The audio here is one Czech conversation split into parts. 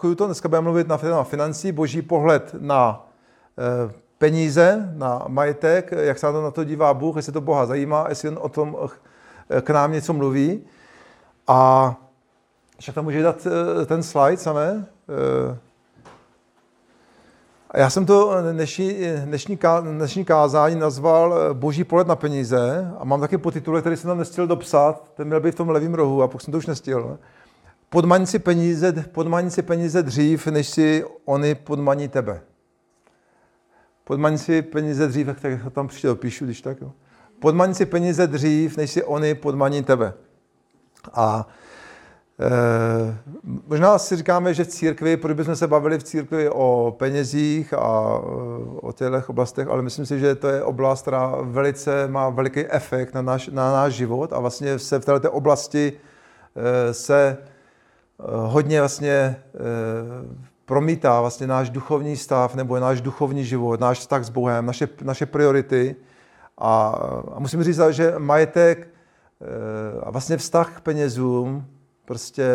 zopakuju to, dneska budeme mluvit na téma financí, boží pohled na e, peníze, na majetek, jak se na to dívá Bůh, jestli to Boha zajímá, jestli on o tom e, k nám něco mluví. A však tam může dát e, ten slide samé. Já jsem to dnešní, dnešní, dnešní kázání nazval Boží pohled na peníze a mám taky podtitul, který jsem tam nestihl dopsat, ten měl být v tom levém rohu a pak jsem to už nestihl. Podmaň si peníze, podmaň si peníze dřív, než si oni podmaní tebe. Podmaň si peníze dřív, tak tam příště dopíšu, když tak. Jo. Podmaň si peníze dřív, než si oni podmaní tebe. A e, možná si říkáme, že v církvi, proč bychom se bavili v církvi o penězích a eh, o těchto oblastech, ale myslím si, že to je oblast, která velice má veliký efekt na náš, na náš život a vlastně se v této oblasti e, se hodně vlastně eh, promítá vlastně náš duchovní stav nebo náš duchovní život, náš vztah s Bohem, naše, naše priority. A, a musím říct, že majetek eh, a vlastně vztah k penězům prostě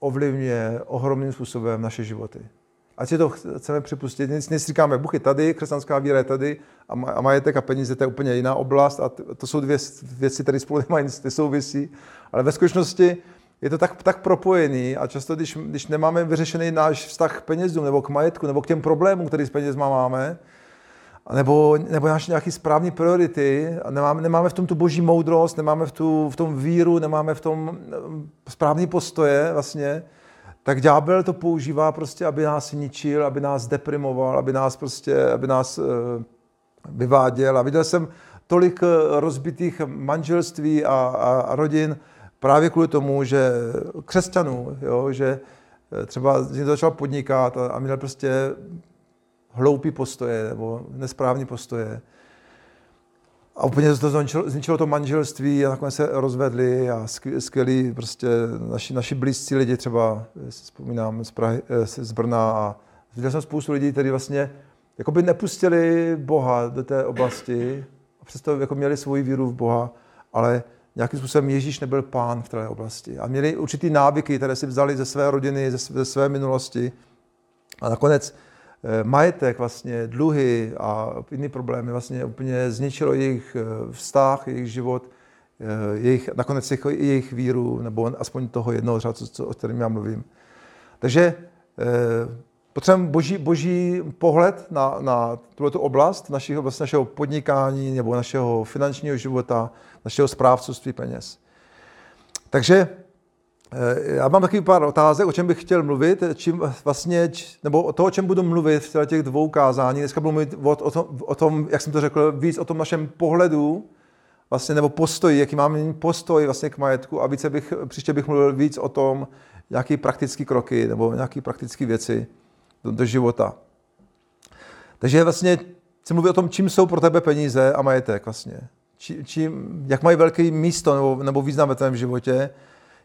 ovlivňuje ohromným způsobem naše životy. Ať si to chceme připustit, nic, nic říkáme, Bůh je tady, křesťanská víra je tady a majetek a peníze to je úplně jiná oblast a to jsou dvě věci, které spolu nemají nic souvisí, ale ve skutečnosti je to tak, tak propojený a často, když, když nemáme vyřešený náš vztah k penězům nebo k majetku nebo k těm problémům, který s penězma máme, nebo, nebo naše nějaké správné priority, a nemáme, nemáme v tom tu boží moudrost, nemáme v, tu, v tom víru, nemáme v tom eh, správný postoje vlastně, tak ďábel to používá prostě, aby nás ničil, aby nás deprimoval, aby nás prostě, aby nás uh, vyváděl. A viděl jsem tolik eh, rozbitých manželství a, a, a rodin, právě kvůli tomu, že křesťanů, jo, že eh, třeba někdo začal podnikat a, a měl prostě hloupý postoje nebo nesprávní postoje. A úplně to zničilo, zničilo to manželství a nakonec se rozvedli a skvělí prostě naši, naši blízcí lidi, třeba si vzpomínám z, Prahy, eh, z Brna a viděl jsem spoustu lidí, kteří vlastně jakoby nepustili Boha do té oblasti a přesto jako měli svoji víru v Boha, ale nějakým způsobem Ježíš nebyl pán v té oblasti. A měli určitý návyky, které si vzali ze své rodiny, ze své, ze své minulosti. A nakonec eh, majetek, vlastně dluhy a jiné problémy vlastně úplně zničilo jejich eh, vztah, jejich život, eh, jejich, nakonec jejich, jejich víru, nebo aspoň toho jednoho řádu, o kterém já mluvím. Takže potřebujeme boží, boží pohled na, na tuto oblast našich, vlastně našeho podnikání nebo našeho finančního života, našeho správcovství peněz. Takže eh, já mám taky pár otázek, o čem bych chtěl mluvit, čím vlastně, nebo o to, o čem budu mluvit v těch dvou kázání. Dneska budu mluvit o, o, tom, o tom, jak jsem to řekl, víc o tom našem pohledu, vlastně, nebo postoji, jaký máme postoj vlastně k majetku a více bych, příště bych mluvil víc o tom, nějaké praktické kroky nebo nějaké praktické věci do, do života. Takže vlastně chci mluvit o tom, čím jsou pro tebe peníze a majetek vlastně či, či, jak mají velké místo nebo, nebo význam ve tvém životě,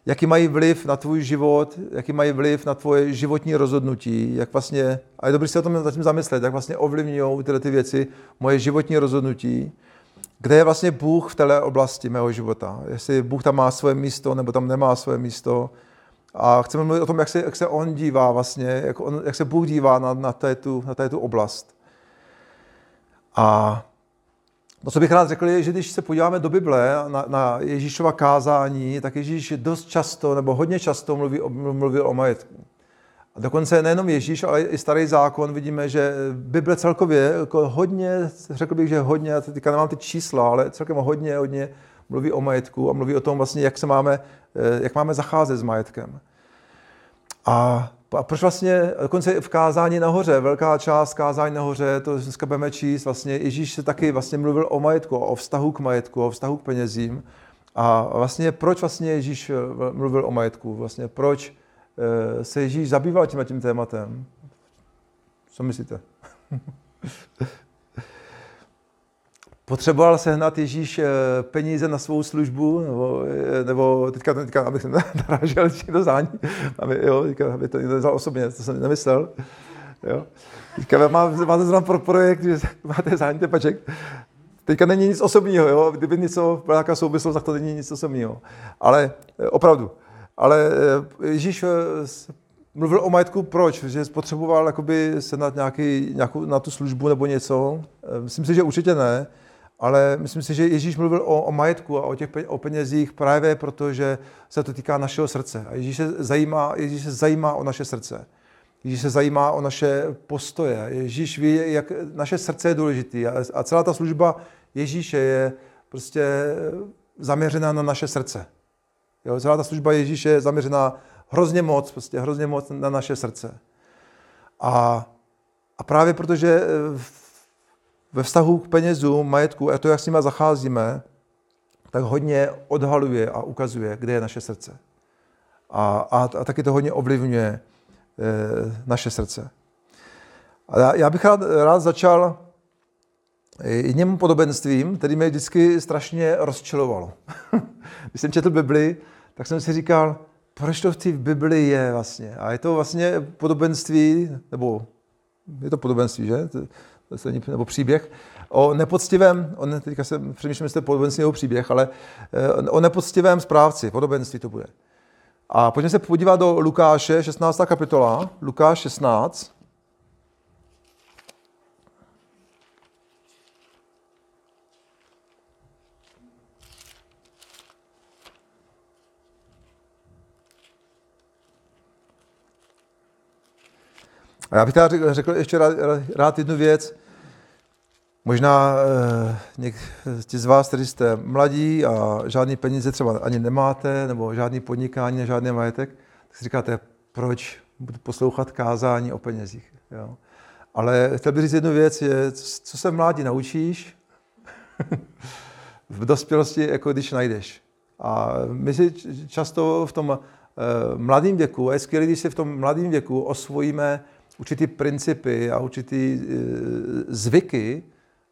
jaký mají vliv na tvůj život, jaký mají vliv na tvoje životní rozhodnutí, jak vlastně, a je dobré se o tom zatím zamyslet, jak vlastně ovlivňují tyhle ty věci moje životní rozhodnutí, kde je vlastně Bůh v této oblasti mého života. Jestli Bůh tam má svoje místo, nebo tam nemá svoje místo. A chceme mluvit o tom, jak se, jak se on dívá vlastně, jak, on, jak se Bůh dívá na, na, tétu, na tétu oblast. A No, co bych rád řekl, je, že když se podíváme do Bible, na, na Ježíšova kázání, tak Ježíš dost často, nebo hodně často mluví, mluvil o majetku. A dokonce nejenom Ježíš, ale i starý zákon vidíme, že Bible celkově jako hodně, řekl bych, že hodně, teďka nemám ty čísla, ale celkem hodně, hodně mluví o majetku a mluví o tom vlastně, jak, se máme, eh, jak máme zacházet s majetkem. A a proč vlastně, dokonce v kázání nahoře, velká část kázání nahoře, to dneska budeme číst, vlastně Ježíš se taky vlastně mluvil o majetku, o vztahu k majetku, o vztahu k penězím. A vlastně proč vlastně Ježíš eh, mluvil o majetku? Vlastně proč eh, se Ježíš zabýval tím tím tématem? Co myslíte? potřeboval sehnat Ježíš eh, peníze na svou službu, nebo, eh, nebo teďka, teďka abych se narážel do zání, aby, jo, teďka, aby to vzal osobně, to jsem nemyslel. Jo. Teďka má, máte zrovna pro projekt, že máte zání tepaček, Teďka není nic osobního, jo? kdyby něco, nějaká souvislost, tak to není nic osobního. Ale eh, opravdu. Ale Ježíš mluvil o majetku proč? Že potřeboval jakoby se nějaký, nějakou, na tu službu nebo něco? Myslím si, že určitě ne, ale myslím si, že Ježíš mluvil o, o majetku a o těch o penězích právě proto, že se to týká našeho srdce. A Ježíš se zajímá, Ježíš se zajímá o naše srdce. Ježíš se zajímá o naše postoje. Ježíš ví, jak naše srdce je důležité. A celá ta služba Ježíše je prostě zaměřená na naše srdce. Jo, celá ta služba Ježíše je zaměřená hrozně moc, prostě hrozně moc na naše srdce. A, a právě protože eh, ve vztahu k penězům, majetku a to, jak s nimi zacházíme, tak hodně odhaluje a ukazuje, kde je naše srdce. A, a, a taky to hodně ovlivňuje e, naše srdce. A já, já bych rád, rád začal jedním podobenstvím, který mě vždycky strašně rozčilovalo. Když jsem četl Bibli, tak jsem si říkal, proč to v té Bibli je vlastně. A je to vlastně podobenství, nebo je to podobenství, že? Je, nebo příběh, o nepoctivém, on, teďka se přemýšlím, jestli to podobenství nebo příběh, ale eh, o nepoctivém správci, podobenství to bude. A pojďme se podívat do Lukáše, 16. kapitola, Lukáš 16, A já bych tady řekl ještě rád, rád jednu věc. Možná eh, něk, ti z vás, kteří jste mladí a žádný peníze třeba ani nemáte, nebo žádný podnikání, žádný majetek, tak si říkáte, proč budu poslouchat kázání o penězích. Jo? Ale chtěl bych říct jednu věc, je, co se mládí naučíš, v dospělosti, jako když najdeš. A my si často v tom eh, mladém věku, a je skvělé, když si v tom mladém věku osvojíme určitý principy a určitý e, zvyky,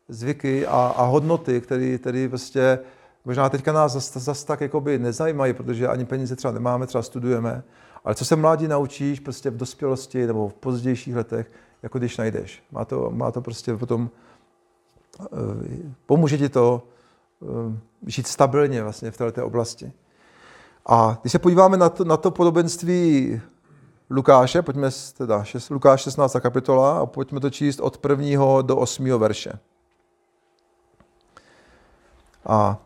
zvyky a, a hodnoty, které tady prostě možná teďka nás zase zas tak jakoby nezajímají, protože ani peníze třeba nemáme, třeba studujeme, ale co se mládí naučíš prostě v dospělosti nebo v pozdějších letech, jako když najdeš. Má to, má to prostě potom, e, pomůže ti to e, žít stabilně vlastně v této oblasti. A když se podíváme na to, na to podobenství Lukáše, pojďme teda, Lukáš 16. kapitola a pojďme to číst od prvního do osmého verše. A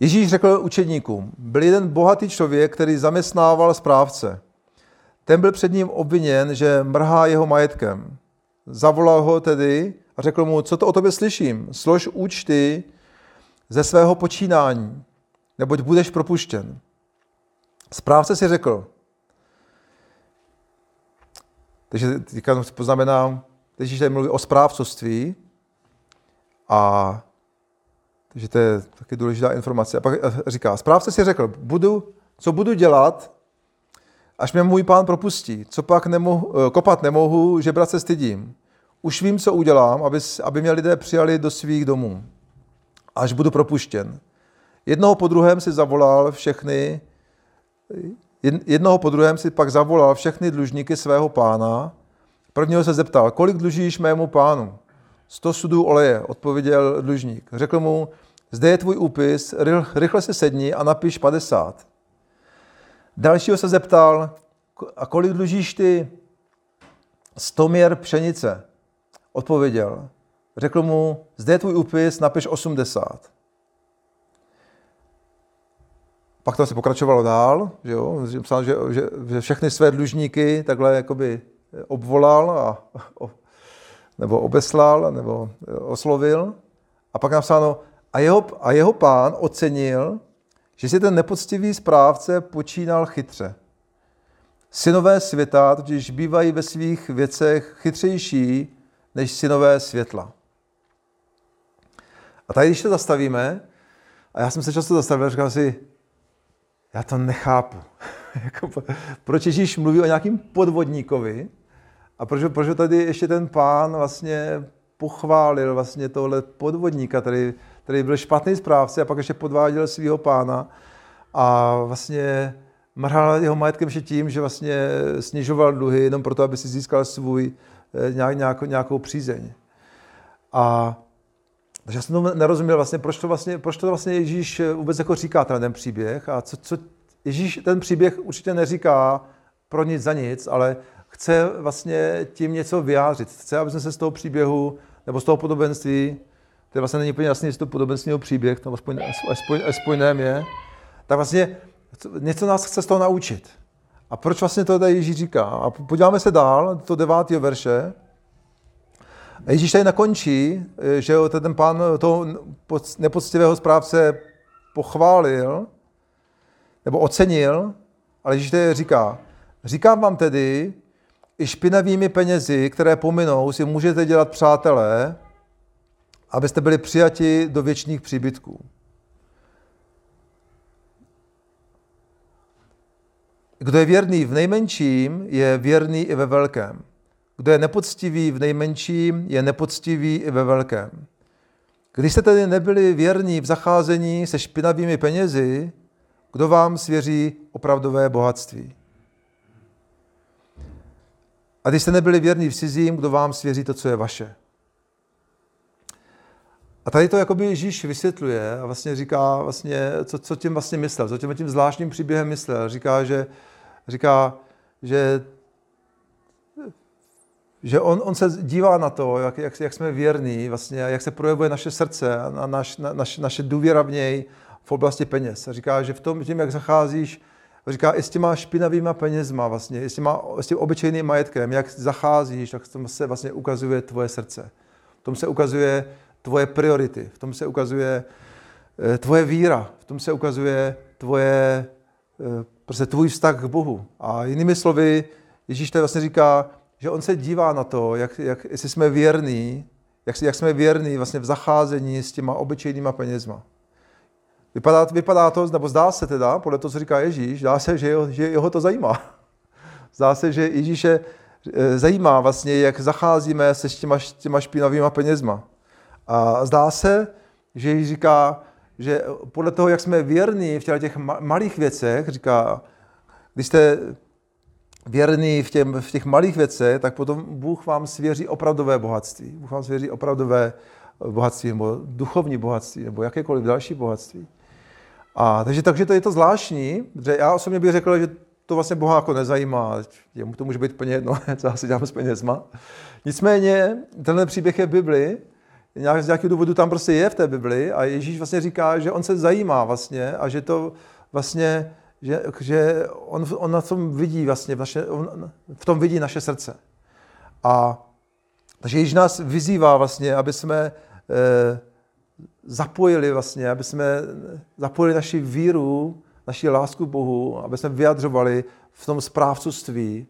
Ježíš řekl učedníkům, byl jeden bohatý člověk, který zaměstnával správce. Ten byl před ním obviněn, že mrhá jeho majetkem. Zavolal ho tedy a řekl mu, co to o tobě slyším, slož účty ze svého počínání, neboť budeš propuštěn. Správce si řekl, takže teďka poznamenám, teď tady mluví o správcovství a takže to je taky důležitá informace. A pak říká, správce si řekl, budu, co budu dělat, až mě můj pán propustí. Co pak nemohu, eh, kopat nemohu, žebrat se stydím. Už vím, co udělám, aby, aby mě lidé přijali do svých domů, až budu propuštěn. Jednoho po druhém si zavolal všechny Jednoho po druhém si pak zavolal všechny dlužníky svého pána. Prvního se zeptal, kolik dlužíš mému pánu? Sto sudů oleje, odpověděl dlužník. Řekl mu, zde je tvůj úpis, rychle se sedni a napiš 50. Dalšího se zeptal, a kolik dlužíš ty? Sto měr pšenice. Odpověděl. Řekl mu, zde je tvůj úpis, napiš 80. Pak to se pokračovalo dál, že, jo? Psal, že, že, že všechny své dlužníky takhle jakoby obvolal a, o, nebo obeslal, nebo oslovil. A pak napsáno, a jeho, a jeho pán ocenil, že si ten nepoctivý správce počínal chytře. Synové světa totiž bývají ve svých věcech chytřejší než synové světla. A tady, když to zastavíme, a já jsem se často zastavil, říkám si, já to nechápu. Jako, proč Ježíš mluví o nějakým podvodníkovi a proč, proč tady ještě ten pán vlastně pochválil vlastně tohle podvodníka, který, který byl špatný správce a pak ještě podváděl svého pána a vlastně mrhal jeho majetkem ještě tím, že vlastně snižoval dluhy jenom proto, aby si získal svůj eh, nějak, nějakou, nějakou přízeň. A takže já jsem tomu nerozuměl vlastně, proč to vlastně, proč to vlastně Ježíš vůbec jako říká ten, ten příběh a co, co Ježíš ten příběh určitě neříká, pro nic za nic, ale chce vlastně tím něco vyjádřit. Chce, aby jsme se z toho příběhu nebo z toho podobenství, to vlastně není úplně jasný, jestli to podobenství nebo příběh, to aspoň, aspoň, aspoň nem je, tak vlastně něco nás chce z toho naučit. A proč vlastně to tady Ježíš říká? A podíváme se dál, to devátého verše. A Ježíš tady nakončí, že ten pán toho nepoctivého správce pochválil, nebo ocenil, ale Ježíš tady říká, říkám vám tedy, i špinavými penězi, které pominou, si můžete dělat přátelé, abyste byli přijati do věčných příbytků. Kdo je věrný v nejmenším, je věrný i ve velkém. Kdo je nepoctivý v nejmenším, je nepoctivý i ve velkém. Když jste tedy nebyli věrní v zacházení se špinavými penězi, kdo vám svěří opravdové bohatství? A když jste nebyli věrní v cizím, kdo vám svěří to, co je vaše? A tady to jakoby Ježíš vysvětluje a vlastně říká, vlastně, co, co tím vlastně myslel, co tím, tím zvláštním příběhem myslel. Říká, že, říká, že, že on, on se dívá na to, jak, jak, jak jsme věrní, vlastně, jak se projevuje naše srdce a naš, na, naš, naše důvěra v něj v oblasti peněz. A říká, že v tom, tím, jak zacházíš, říká i s těma špinavýma penězma, vlastně, i s, těma, s tím obyčejným majetkem, jak zacházíš, tak v tom se vlastně ukazuje tvoje srdce. V tom se ukazuje tvoje priority, v tom se ukazuje eh, tvoje víra, v tom se ukazuje tvoje, eh, prostě tvůj vztah k Bohu. A jinými slovy, Ježíš tady vlastně říká, že on se dívá na to, jak, jak, jestli jsme věrní, jak, jak jsme věrní vlastně v zacházení s těma obyčejnýma penězma. Vypadá, vypadá to, nebo zdá se teda, podle toho, co říká Ježíš, zdá se, že jeho, že jeho to zajímá. Zdá se, že Ježíše eh, zajímá vlastně, jak zacházíme se s těma, těma špinavýma penězma. A zdá se, že Ježíš říká, že podle toho, jak jsme věrní v těch malých věcech, říká, když jste věrný v, těm, v těch malých věcech, tak potom Bůh vám svěří opravdové bohatství. Bůh vám svěří opravdové bohatství, nebo duchovní bohatství, nebo jakékoliv další bohatství. A, takže, takže to je to zvláštní, že já osobně bych řekl, že to vlastně Boha jako nezajímá, jemu to může být úplně jedno, co já si dělám s penězma. Nicméně, tenhle příběh je v Bibli, nějak, z nějakého důvodu tam prostě je v té Bibli a Ježíš vlastně říká, že on se zajímá vlastně a že to vlastně, že, že on, on na tom vidí vlastně, v, naše, on, v tom vidí naše srdce. A takže Ježíš nás vyzývá vlastně, aby jsme eh, zapojili vlastně, aby jsme zapojili naši víru, naši lásku Bohu, aby jsme vyjadřovali v tom správcovství,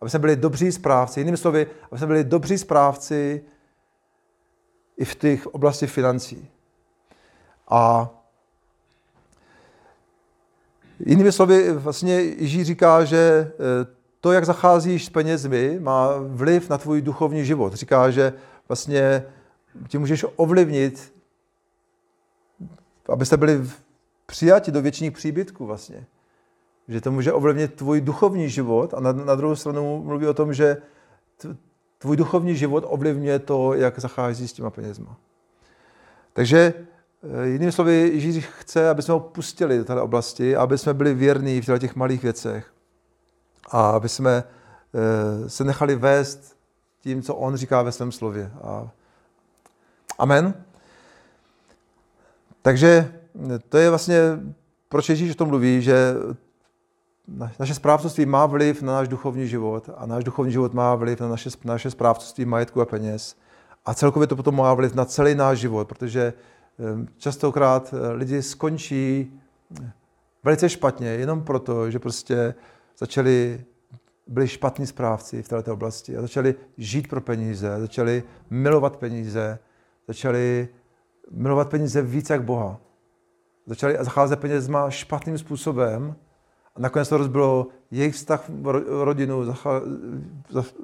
aby jsme byli dobří správci. Jinými slovy, aby jsme byli dobří správci i v těch oblasti financí. A jinými slovy, vlastně Ježíš říká, že eh, to, jak zacházíš s penězmi, má vliv na tvůj duchovní život. Říká, že vlastně ti můžeš ovlivnit abyste byli přijati do věčných příbytků vlastně. Že to může ovlivnit tvůj duchovní život a na, na druhou stranu mluví o tom, že tvůj duchovní život ovlivňuje to, jak zachází s těma penězma. Takže jinými slovy, Ježíš chce, aby jsme ho pustili do této oblasti, aby jsme byli věrní v těch malých věcech a aby jsme eh, se nechali vést tím, co on říká ve svém slově. Amen. Takže to je vlastně, proč Ježíš o tom mluví, že naše správcovství má vliv na náš duchovní život a náš duchovní život má vliv na naše, naše správcovství majetku a peněz. A celkově to potom má vliv na celý náš život, protože častokrát eh, lidi skončí velice špatně, jenom proto, že prostě začali, byli špatní správci v této oblasti a začali žít pro peníze, začali milovat peníze, začali milovat peníze víc jak Boha. Začali zacházet penězma špatným způsobem a nakonec to rozbilo jejich vztah v rodinu,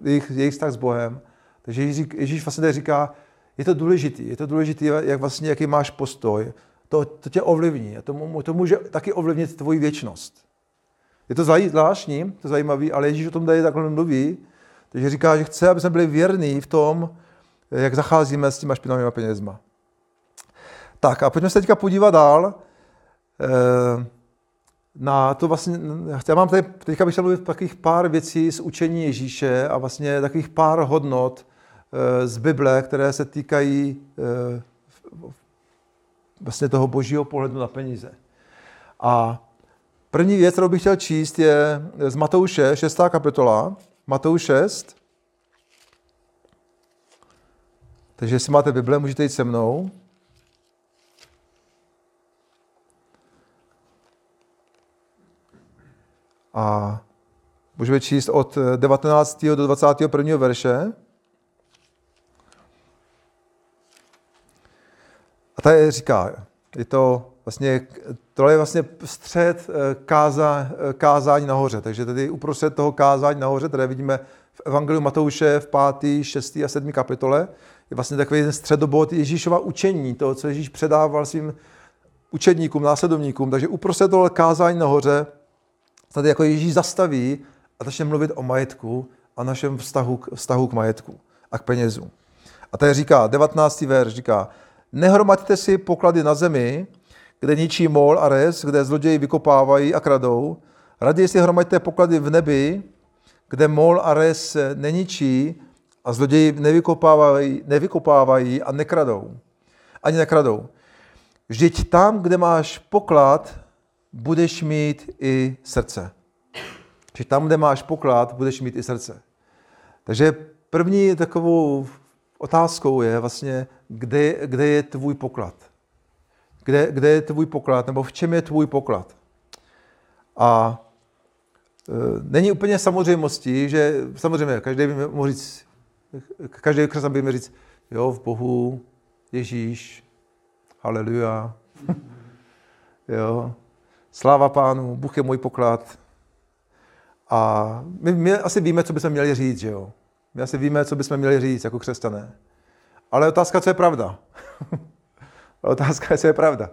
jejich, jejich vztah s Bohem. Takže Ježíš, Ježíš vlastně říká, je to důležitý, je to důležitý, jak vlastně, jaký máš postoj. To, to tě ovlivní a to, to může taky ovlivnit tvoji věčnost. Je to zvláštní, to zajímavé, ale Ježíš o tom tady takhle mluví, takže říká, že chce, aby jsme byli věrní v tom, jak zacházíme s těma špinavými penězma. Tak a pojďme se teďka podívat dál. Eh, na to vlastně, já mám tady, teďka bych chtěl mluvit takových pár věcí z učení Ježíše a vlastně takových pár hodnot z Bible, které se týkají eh, vlastně toho božího pohledu na peníze. A první věc, kterou bych chtěl číst, je z Matouše, 6. kapitola, Matouš 6. Takže jestli máte Bible, můžete jít se mnou. A můžeme číst od 19. do 21. verše. A tady říká, je to vlastně, tohle je vlastně střed eh, káza, eh, kázání nahoře. Takže tady uprostřed toho kázání nahoře, které vidíme v Evangeliu Matouše v 5., 6. a 7. kapitole, je vlastně takový ten středobod Ježíšova učení, toho, co Ježíš předával svým učedníkům, následovníkům. Takže uprostřed toho kázání nahoře tady jako Ježíš zastaví a začne mluvit o majetku a našem vztahu, vztahu k majetku a k penězu. A tady říká, 19. verš říká, nehromadíte si poklady na zemi, kde ničí mol a res, kde zloději vykopávají a kradou. Raději si hromadíte poklady v nebi, kde mol a res neničí a zloději nevykopávají, nevykopávají a nekradou. Ani nekradou. Vždyť tam, kde máš poklad, budeš mít i srdce. Že tam, kde máš poklad, budeš mít i srdce. Takže první takovou otázkou je vlastně, kde, kde je tvůj poklad. Kde, kde je tvůj poklad, nebo v čem je tvůj poklad. A e, není úplně samozřejmostí, že samozřejmě každý by mohl říct, každý křesťan by mi říct, jo, v Bohu, Ježíš, haleluja, jo, sláva pánu, Bůh je můj poklad. A my, my asi víme, co bychom měli říct, že jo. My asi víme, co bychom měli říct jako křesťané. Ale otázka, co je pravda. otázka je, co je pravda.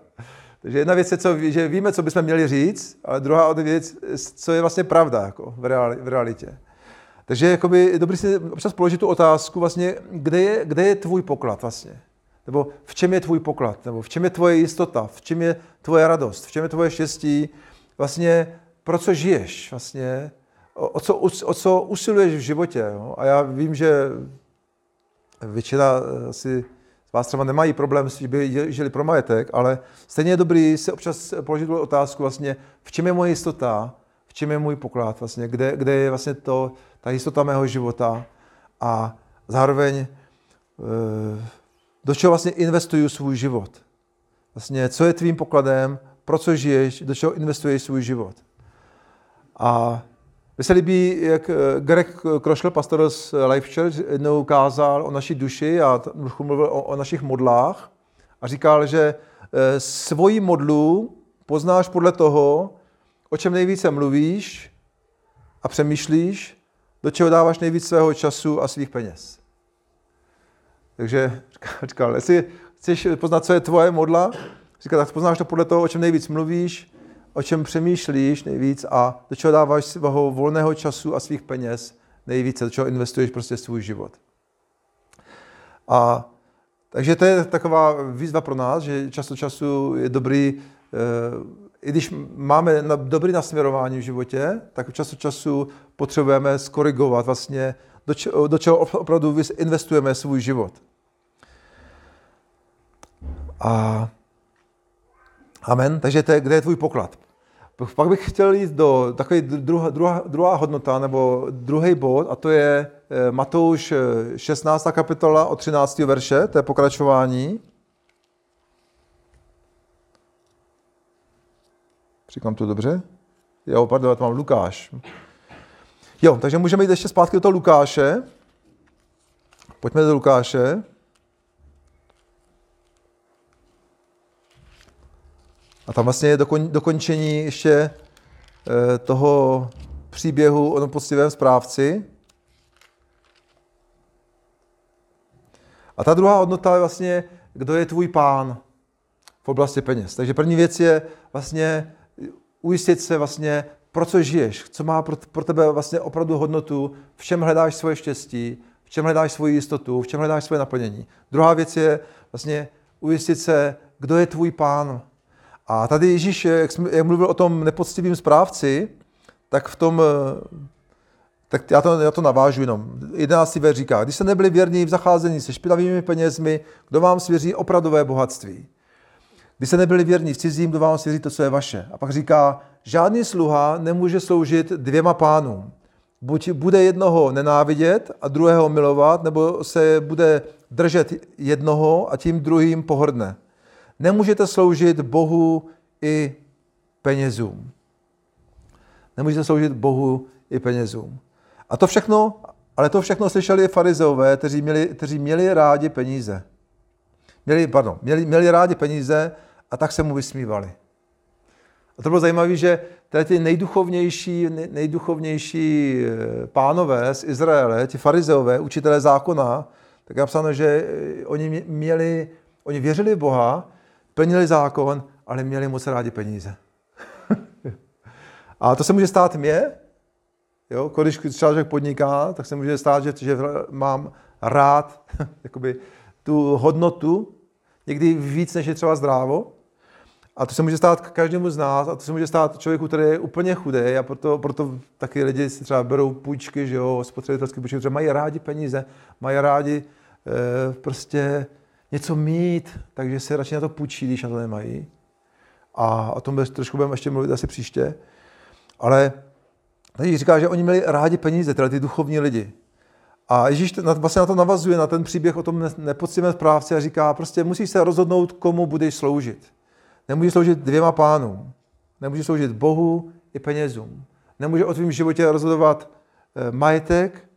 Takže jedna věc je, co, že víme, co bychom měli říct, ale druhá věc, co je vlastně pravda jako v, reali, v realitě. Takže jakoby, je dobrý si občas položit tu otázku, vlastně, kde, je, kde je tvůj poklad vlastně. Nebo v čem je tvůj poklad? Nebo v čem je tvoje jistota? V čem je tvoje radost? V čem je tvoje štěstí? Vlastně pro co žiješ? Vlastně o, co, o co usiluješ v životě? Jo? A já vím, že většina eh, si z vás třeba nemají problém, že by žili pro majetek, ale stejně je dobrý si občas položit otázku vlastně, v čem je moje jistota, v čem je můj poklad, vlastně, kde, kde je vlastně to, ta jistota mého života a zároveň e, do čeho vlastně investuju svůj život. Vlastně, co je tvým pokladem, pro co žiješ, do čeho investuješ svůj život. A mně se líbí, jak eh, Greg Krošel, pastor z Life Church, jednou kázal o naší duši a mluvil o, o našich modlách a říkal, že eh, svoji modlu poznáš podle toho, o čem nejvíce mluvíš a přemýšlíš, do čeho dáváš nejvíc svého času a svých peněz. Takže říkal, jestli chceš poznat, co je tvoje modla, říkal, tak poznáš to podle toho, o čem nejvíc mluvíš, o čem přemýšlíš nejvíc a do čeho dáváš svého volného času a svých peněz nejvíce, do čeho investuješ prostě svůj život. A takže to je taková výzva pro nás, že často času je dobrý, eh, i když máme dobrý nasměrování v životě, tak často času potřebujeme skorigovat vlastně, do, čeho, do čeho opravdu investujeme svůj život. A Amen. Takže to je, kde je tvůj poklad? Pak bych chtěl jít do takové druhá, druhá, druhá hodnota, nebo druhý bod, a to je eh, Matouš 16. Eh, kapitola od 13. verše, to je pokračování. Říkám to dobře? Jo, pardon, mám Lukáš. Jo, takže můžeme jít ještě zpátky do toho Lukáše. Pojďme do Lukáše. A tam vlastně je dokon, dokončení ještě e, toho příběhu o tom poctivém správci. A ta druhá hodnota je vlastně, kdo je tvůj pán v oblasti peněz. Takže první věc je vlastně ujistit se vlastně, pro co žiješ, co má pro, pro tebe vlastně opravdu hodnotu, v čem hledáš svoje štěstí, v čem hledáš svoji jistotu, v čem hledáš svoje naplnění. Druhá věc je vlastně ujistit se, kdo je tvůj pán A tady Ježíš, jak, jsme, jak mluvil o tom nepoctivým správci, tak v tom, tak já to, já to navážu jenom. 11. ver říká, když se nebyli věrní v zacházení se špinavými penězmi, kdo vám svěří opravdové bohatství? Když se nebyli věrní v cizím, kdo vám svěří to, co je vaše? A pak říká, žádný sluha nemůže sloužit dvěma pánům. Buď bude jednoho nenávidět a druhého milovat, nebo se bude držet jednoho a tím druhým pohrdne. Nemůžete sloužit Bohu i penězům. Nemůžete sloužit Bohu i penězům. A to všechno, ale to všechno slyšeli farizeové, kteří měli, kteří měli rádi peníze. Měli, pardon, měli, měli rádi peníze a tak se mu vysmívali. A to bylo zajímavé, že tady ty nejduchovnější, nejduchovnější eh, pánové z Izraele, ti farizeové, učitelé zákona, tak je napsáno, že eh, oni měli, oni věřili v Boha, plnili zákon, ale měli moc rádi peníze. a to se může stát mě, jo? když člověk podniká, tak se může stát, že, že mám rád jakoby, tu hodnotu, někdy víc, než je třeba zdrávo. A to se může stát každému z nás, a to se může stát člověku, který je úplně chudý, a proto, proto taky lidi si třeba berou půjčky, že jo, spotřebitelské půjčky, protože mají rádi peníze, mají rádi e, prostě něco mít, takže se radši na to půjčí, když na to nemají. A o tom trošku budeme ještě mluvit asi příště. Ale tady říká, že oni měli rádi peníze, teda ty duchovní lidi. A Ježíš vlastně na to navazuje, na ten příběh o tom nepoctivém správci a říká, prostě musíš se rozhodnout, komu budeš sloužit. Nemůžeš sloužit dvěma pánům. Nemůžeš sloužit Bohu i penězům. Nemůže o tvém životě rozhodovat eh, majetek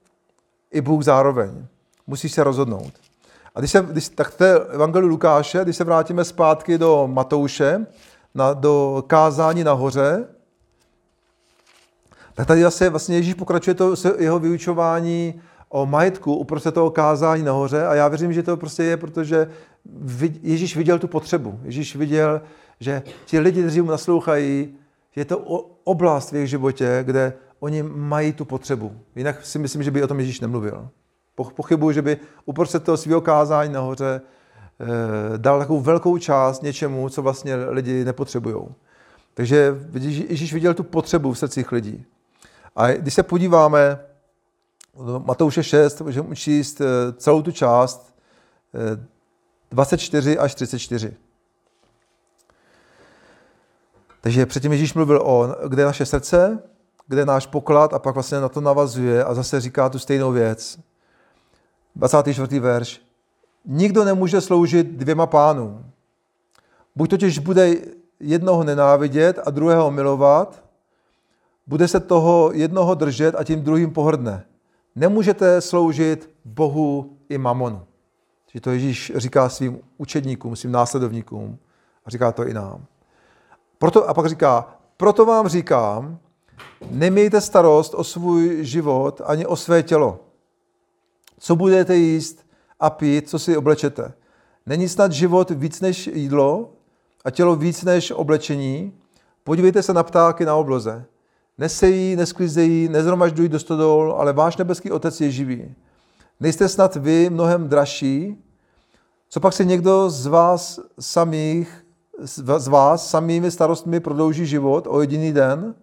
i Bůh zároveň. Musíš se rozhodnout. A když se, když, tak to je Evangeliu Lukáše, když se vrátíme zpátky do Matouše, na, do kázání nahoře, tak tady zase vlastně Ježíš pokračuje to jeho vyučování o majetku uprostřed toho kázání nahoře a já věřím, že to prostě je, protože Ježíš viděl tu potřebu. Ježíš viděl, že ti lidi, kteří mu naslouchají, je to oblast v jejich životě, kde oni mají tu potřebu. Jinak si myslím, že by o tom Ježíš nemluvil. Pochybuji, že by uprostřed toho svého kázání nahoře eh, dal takovou velkou část něčemu, co vlastně lidi nepotřebují. Takže Ježíš viděl tu potřebu v srdcích lidí. A když se podíváme Matouše 6, můžeme číst eh, celou tu část 24 eh, až 34. Takže předtím Ježíš mluvil o, kde je naše srdce, kde je náš poklad a pak vlastně na to navazuje a zase říká tu stejnou věc. 24. verš. Nikdo nemůže sloužit dvěma pánům. Buď totiž bude jednoho nenávidět a druhého milovat, bude se toho jednoho držet a tím druhým pohrdne. Nemůžete sloužit Bohu i mamonu. Že to Ježíš říká svým učedníkům, svým následovníkům a říká to i nám. Proto, a pak říká, proto vám říkám, nemějte starost o svůj život ani o své tělo. Co budete jíst a pít, co si oblečete? Není snad život víc než jídlo a tělo víc než oblečení? Podívejte se na ptáky na obloze. Nesejí, nesklizejí, nezromažďují do stodol, ale váš nebeský otec je živý. Nejste snad vy mnohem dražší? Co pak si někdo z vás samých, z vás samými starostmi prodlouží život o jediný den?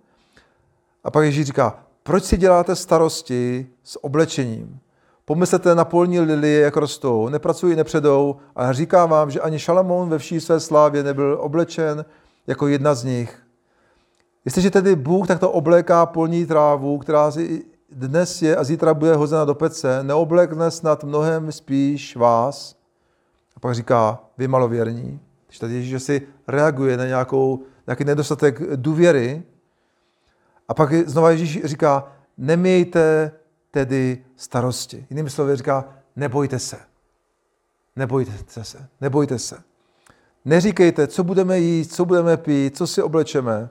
A pak Ježíš říká, proč si děláte starosti s oblečením? Pomyslete na polní lilie, jak rostou, nepracují, nepředou, a říkám vám, že ani Šalamón ve vší své slávě nebyl oblečen jako jedna z nich. Jestliže tedy Bůh takto obléká polní trávu, která dnes je a zítra bude hozena do pece, neoblekne snad mnohem spíš vás. A pak říká, vy malověrní. Když tady Ježíš si reaguje na nějakou, nějaký nedostatek důvěry. A pak znova Ježíš říká, nemějte tedy starosti. Jinými slovy říká, nebojte se. Nebojte se. Nebojte se. Neříkejte, co budeme jíst, co budeme pít, co si oblečeme.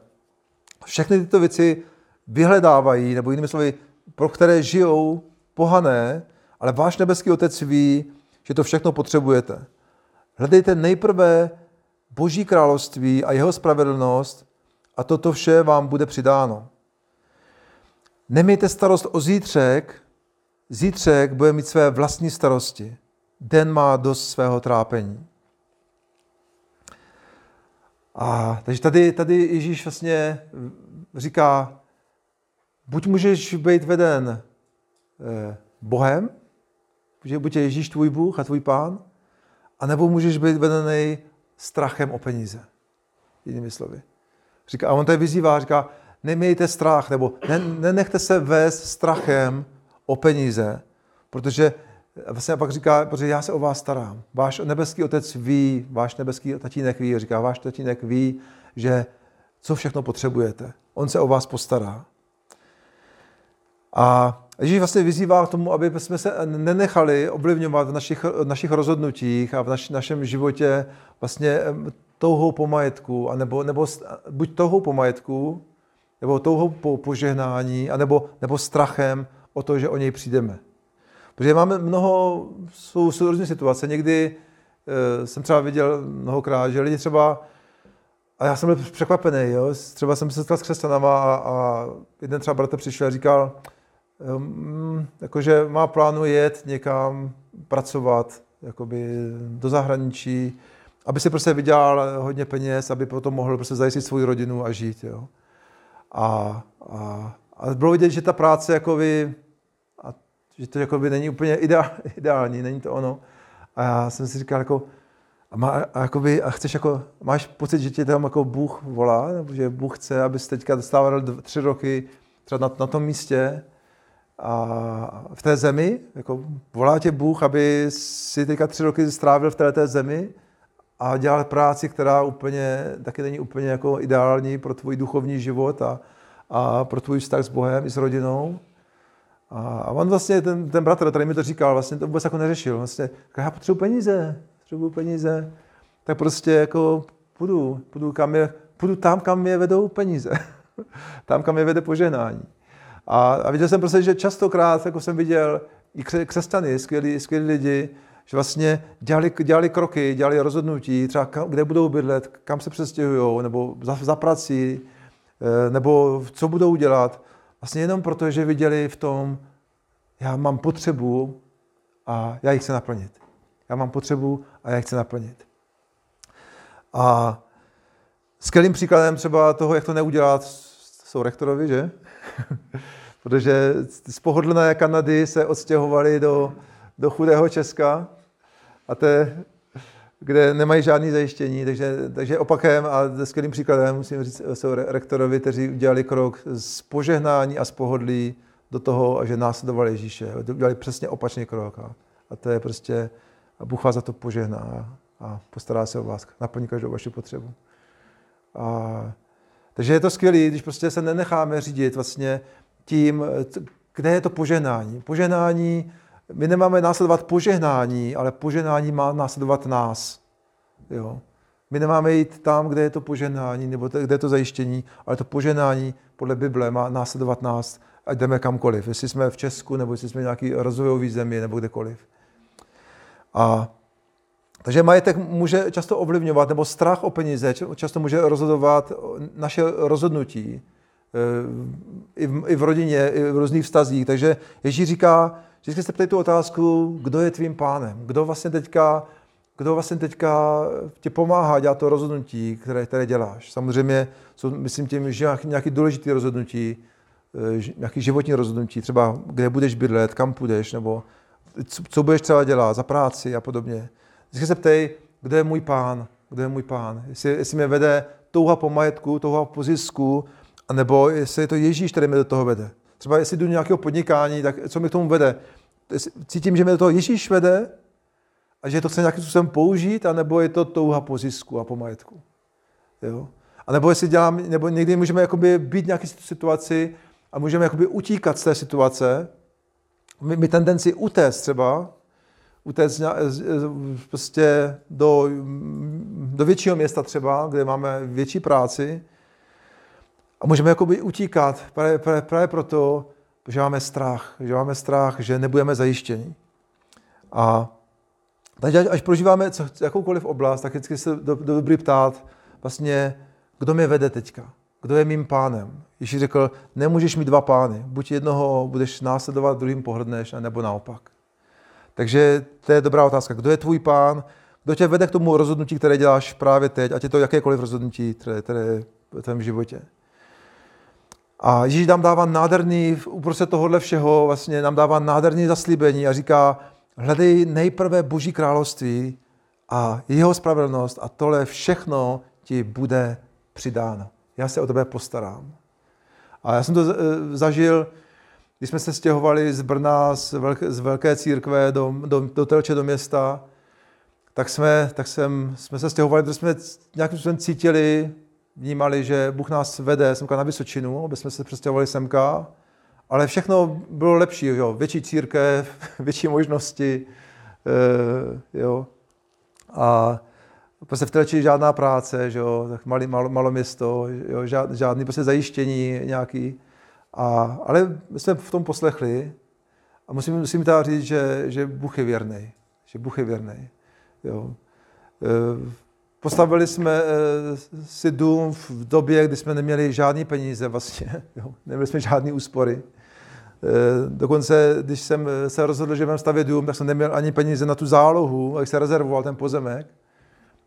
Všechny tyto věci vyhledávají, nebo jinými slovy, pro které žijou pohané, ale váš nebeský otec ví, že to všechno potřebujete. Hledejte nejprve Boží království a jeho spravedlnost a toto vše vám bude přidáno. Nemějte starost o zítřek, zítřek bude mít své vlastní starosti. Den má dost svého trápení. A takže tady, tady Ježíš vlastně říká, buď můžeš být veden eh, Bohem, že buď je Ježíš tvůj Bůh a tvůj pán, anebo můžeš být vedený strachem o peníze. Jinými slovy. Říká, a on tady vyzývá, říká, nemějte strach, nebo ne, nenechte se vést strachem o peníze, protože vlastně pak říká, protože já se o vás starám. Váš nebeský otec ví, váš nebeský tatínek ví, říká, váš tatínek ví, že co všechno potřebujete. On se o vás postará. A Ježíš vlastně vyzývá k tomu, aby jsme se nenechali ovlivňovat v našich, našich rozhodnutích a v naš, našem životě vlastně touhou po majetku, anebo, nebo buď touhou po majetku, nebo touhou po požehnání, anebo, nebo strachem o to, že o něj přijdeme. Protože máme mnoho, jsou, jsou různé situace. Někdy e, jsem třeba viděl mnohokrát, že lidi třeba, a já jsem byl překvapený, jo, třeba jsem se setkal s křesťanama a, a jeden třeba bratr přišel a říkal, um, jakože má plánu jet někam pracovat, jakoby do zahraničí, aby si prostě vydělal hodně peněz, aby potom mohl prostě zajistit svou rodinu a žít. Jo. A, a, a bylo vidět, že ta práce jakoby, a, že to jakoby není úplně ideální, není to ono. A já jsem si říkal, jako, a, má, a, jakoby, a chceš jako, máš pocit, že tě tam jako Bůh volá, nebo že Bůh chce, abys teďka dostával tři roky třeba na, na tom místě a v té zemi, jako volá tě Bůh, aby si teďka tři roky strávil v této zemi a dělal práci, která úplně, taky není úplně jako ideální pro tvůj duchovní život a, a pro tvůj vztah s Bohem i s rodinou. A, a on vlastně, ten, ten bratr, který mi to říkal, vlastně to vůbec jako neřešil. Vlastně, já potřebuji peníze, potřebuji peníze, tak prostě jako půjdu, půjdu, kam je, půjdu tam, kam je vedou peníze. tam, kam je vede požehnání. A, a viděl jsem prostě, že častokrát, jako jsem viděl, i křesťany, skvělí, skvělí lidi, že vlastně dělali, dělali kroky, dělali rozhodnutí, třeba kam, kde budou bydlet, kam se přestěhují, nebo za, za prací, eh, nebo co budou dělat. Vlastně jenom proto, že viděli v tom, já mám potřebu a já ji chci naplnit. Já mám potřebu a já ji chci naplnit. A skvělým příkladem třeba toho, jak to neudělat, jsou rektorovi, že? Protože z pohodlné Kanady se odstěhovali do, do chudého Česka a te, kde nemají žádné zajištění, takže, takže opakem a skvělým příkladem musím říct, jsou rektorovi, kteří udělali krok z požehnání a z pohodlí do toho, že následovali Ježíše. Udělali přesně opačný krok a, a to je prostě, a Bůh vás za to požehná a, postará se o vás, naplní každou vaši potřebu. A, takže je to skvělé, když prostě se nenecháme řídit vlastně tím, kde je to požehnání. Požehnání, my nemáme následovat požehnání, ale požehnání má následovat nás. Jo. My nemáme jít tam, kde je to požehnání, nebo kde je to zajištění, ale to požehnání podle Bible má následovat nás, ať jdeme kamkoliv. Jestli jsme v Česku, nebo jestli jsme v nějaký rozvojový zemi, nebo kdekoliv. A takže majetek může často ovlivňovat, nebo strach o peníze často může rozhodovat naše rozhodnutí eh, i v, i v rodině, i v různých vztazích. Takže Ježíš říká, vždycky se ptej tu otázku, kdo je tvým pánem, kdo vlastně teďka, kdo vlastně teďka tě pomáhá dělat to rozhodnutí, které, které děláš. Samozřejmě jsou, myslím tím, že nějaký důležitý rozhodnutí, eh, nějaký životní rozhodnutí, třeba kde budeš bydlet, kam půjdeš, nebo co, co budeš třeba dělat za práci a podobně. Vždycky se ptej, kdo je můj pán, kdo je můj pán. Jestli, jestli mě vede touha po majetku, touha po zisku, anebo jestli je to Ježíš, který mě do toho vede. Třeba jestli jdu do nějakého podnikání, tak co mi k tomu vede? Cítím, že mě do toho Ježíš vede a že to chce nějakým způsobem použít, anebo je to touha po zisku a po majetku. Jo? A nebo jestli dělám, nebo někdy můžeme jakoby být v nějaké situaci a můžeme jakoby utíkat z té situace. My, my tendenci utéct třeba, utéct prostě do, do většího města třeba, kde máme větší práci a můžeme jakoby utíkat právě, právě, právě proto, že máme strach, že máme strach, že nebudeme zajištěni. A takže až prožíváme jakoukoliv oblast, tak vždycky se do, do dobrý ptát, vlastně, kdo mě vede teďka, kdo je mým pánem. Ježíš řekl, nemůžeš mít dva pány, buď jednoho budeš následovat, druhým pohrdneš, nebo naopak. Takže to je dobrá otázka. Kdo je tvůj pán? kdo tě vede k tomu rozhodnutí, které děláš právě teď, ať je to jakékoliv rozhodnutí, které, které je v tvém životě. A Ježíš nám dává nádherný, uprostřed tohohle všeho, vlastně nám dává nádherný zaslíbení a říká, hledej nejprve Boží království a jeho spravedlnost a tohle všechno ti bude přidáno. Já se o tebe postarám. A já jsem to eh, zažil, když jsme se stěhovali z Brna, z velké, z velké církve do, do, do Telče, do města, tak jsme, tak jsem, jsme se stěhovali, protože jsme nějakým způsobem cítili, vnímali, že Bůh nás vede semka na Vysočinu, aby jsme se přestěhovali semka, ale všechno bylo lepší, jo. větší církev, větší možnosti, e, jo. A prostě v Telči žádná práce, že jo, tak malý, malo, malo město, jo, žád, žádný prostě zajištění nějaký. A, ale my jsme v tom poslechli a musím, musím teda říct, že, že Bůh je věrný. Že Bůh je věrný. Jo. E, postavili jsme e, si dům v době, kdy jsme neměli žádný peníze vlastně. Jo. Neměli jsme žádný úspory. E, dokonce, když jsem se rozhodl, že budeme stavět dům, tak jsem neměl ani peníze na tu zálohu, jak se rezervoval ten pozemek.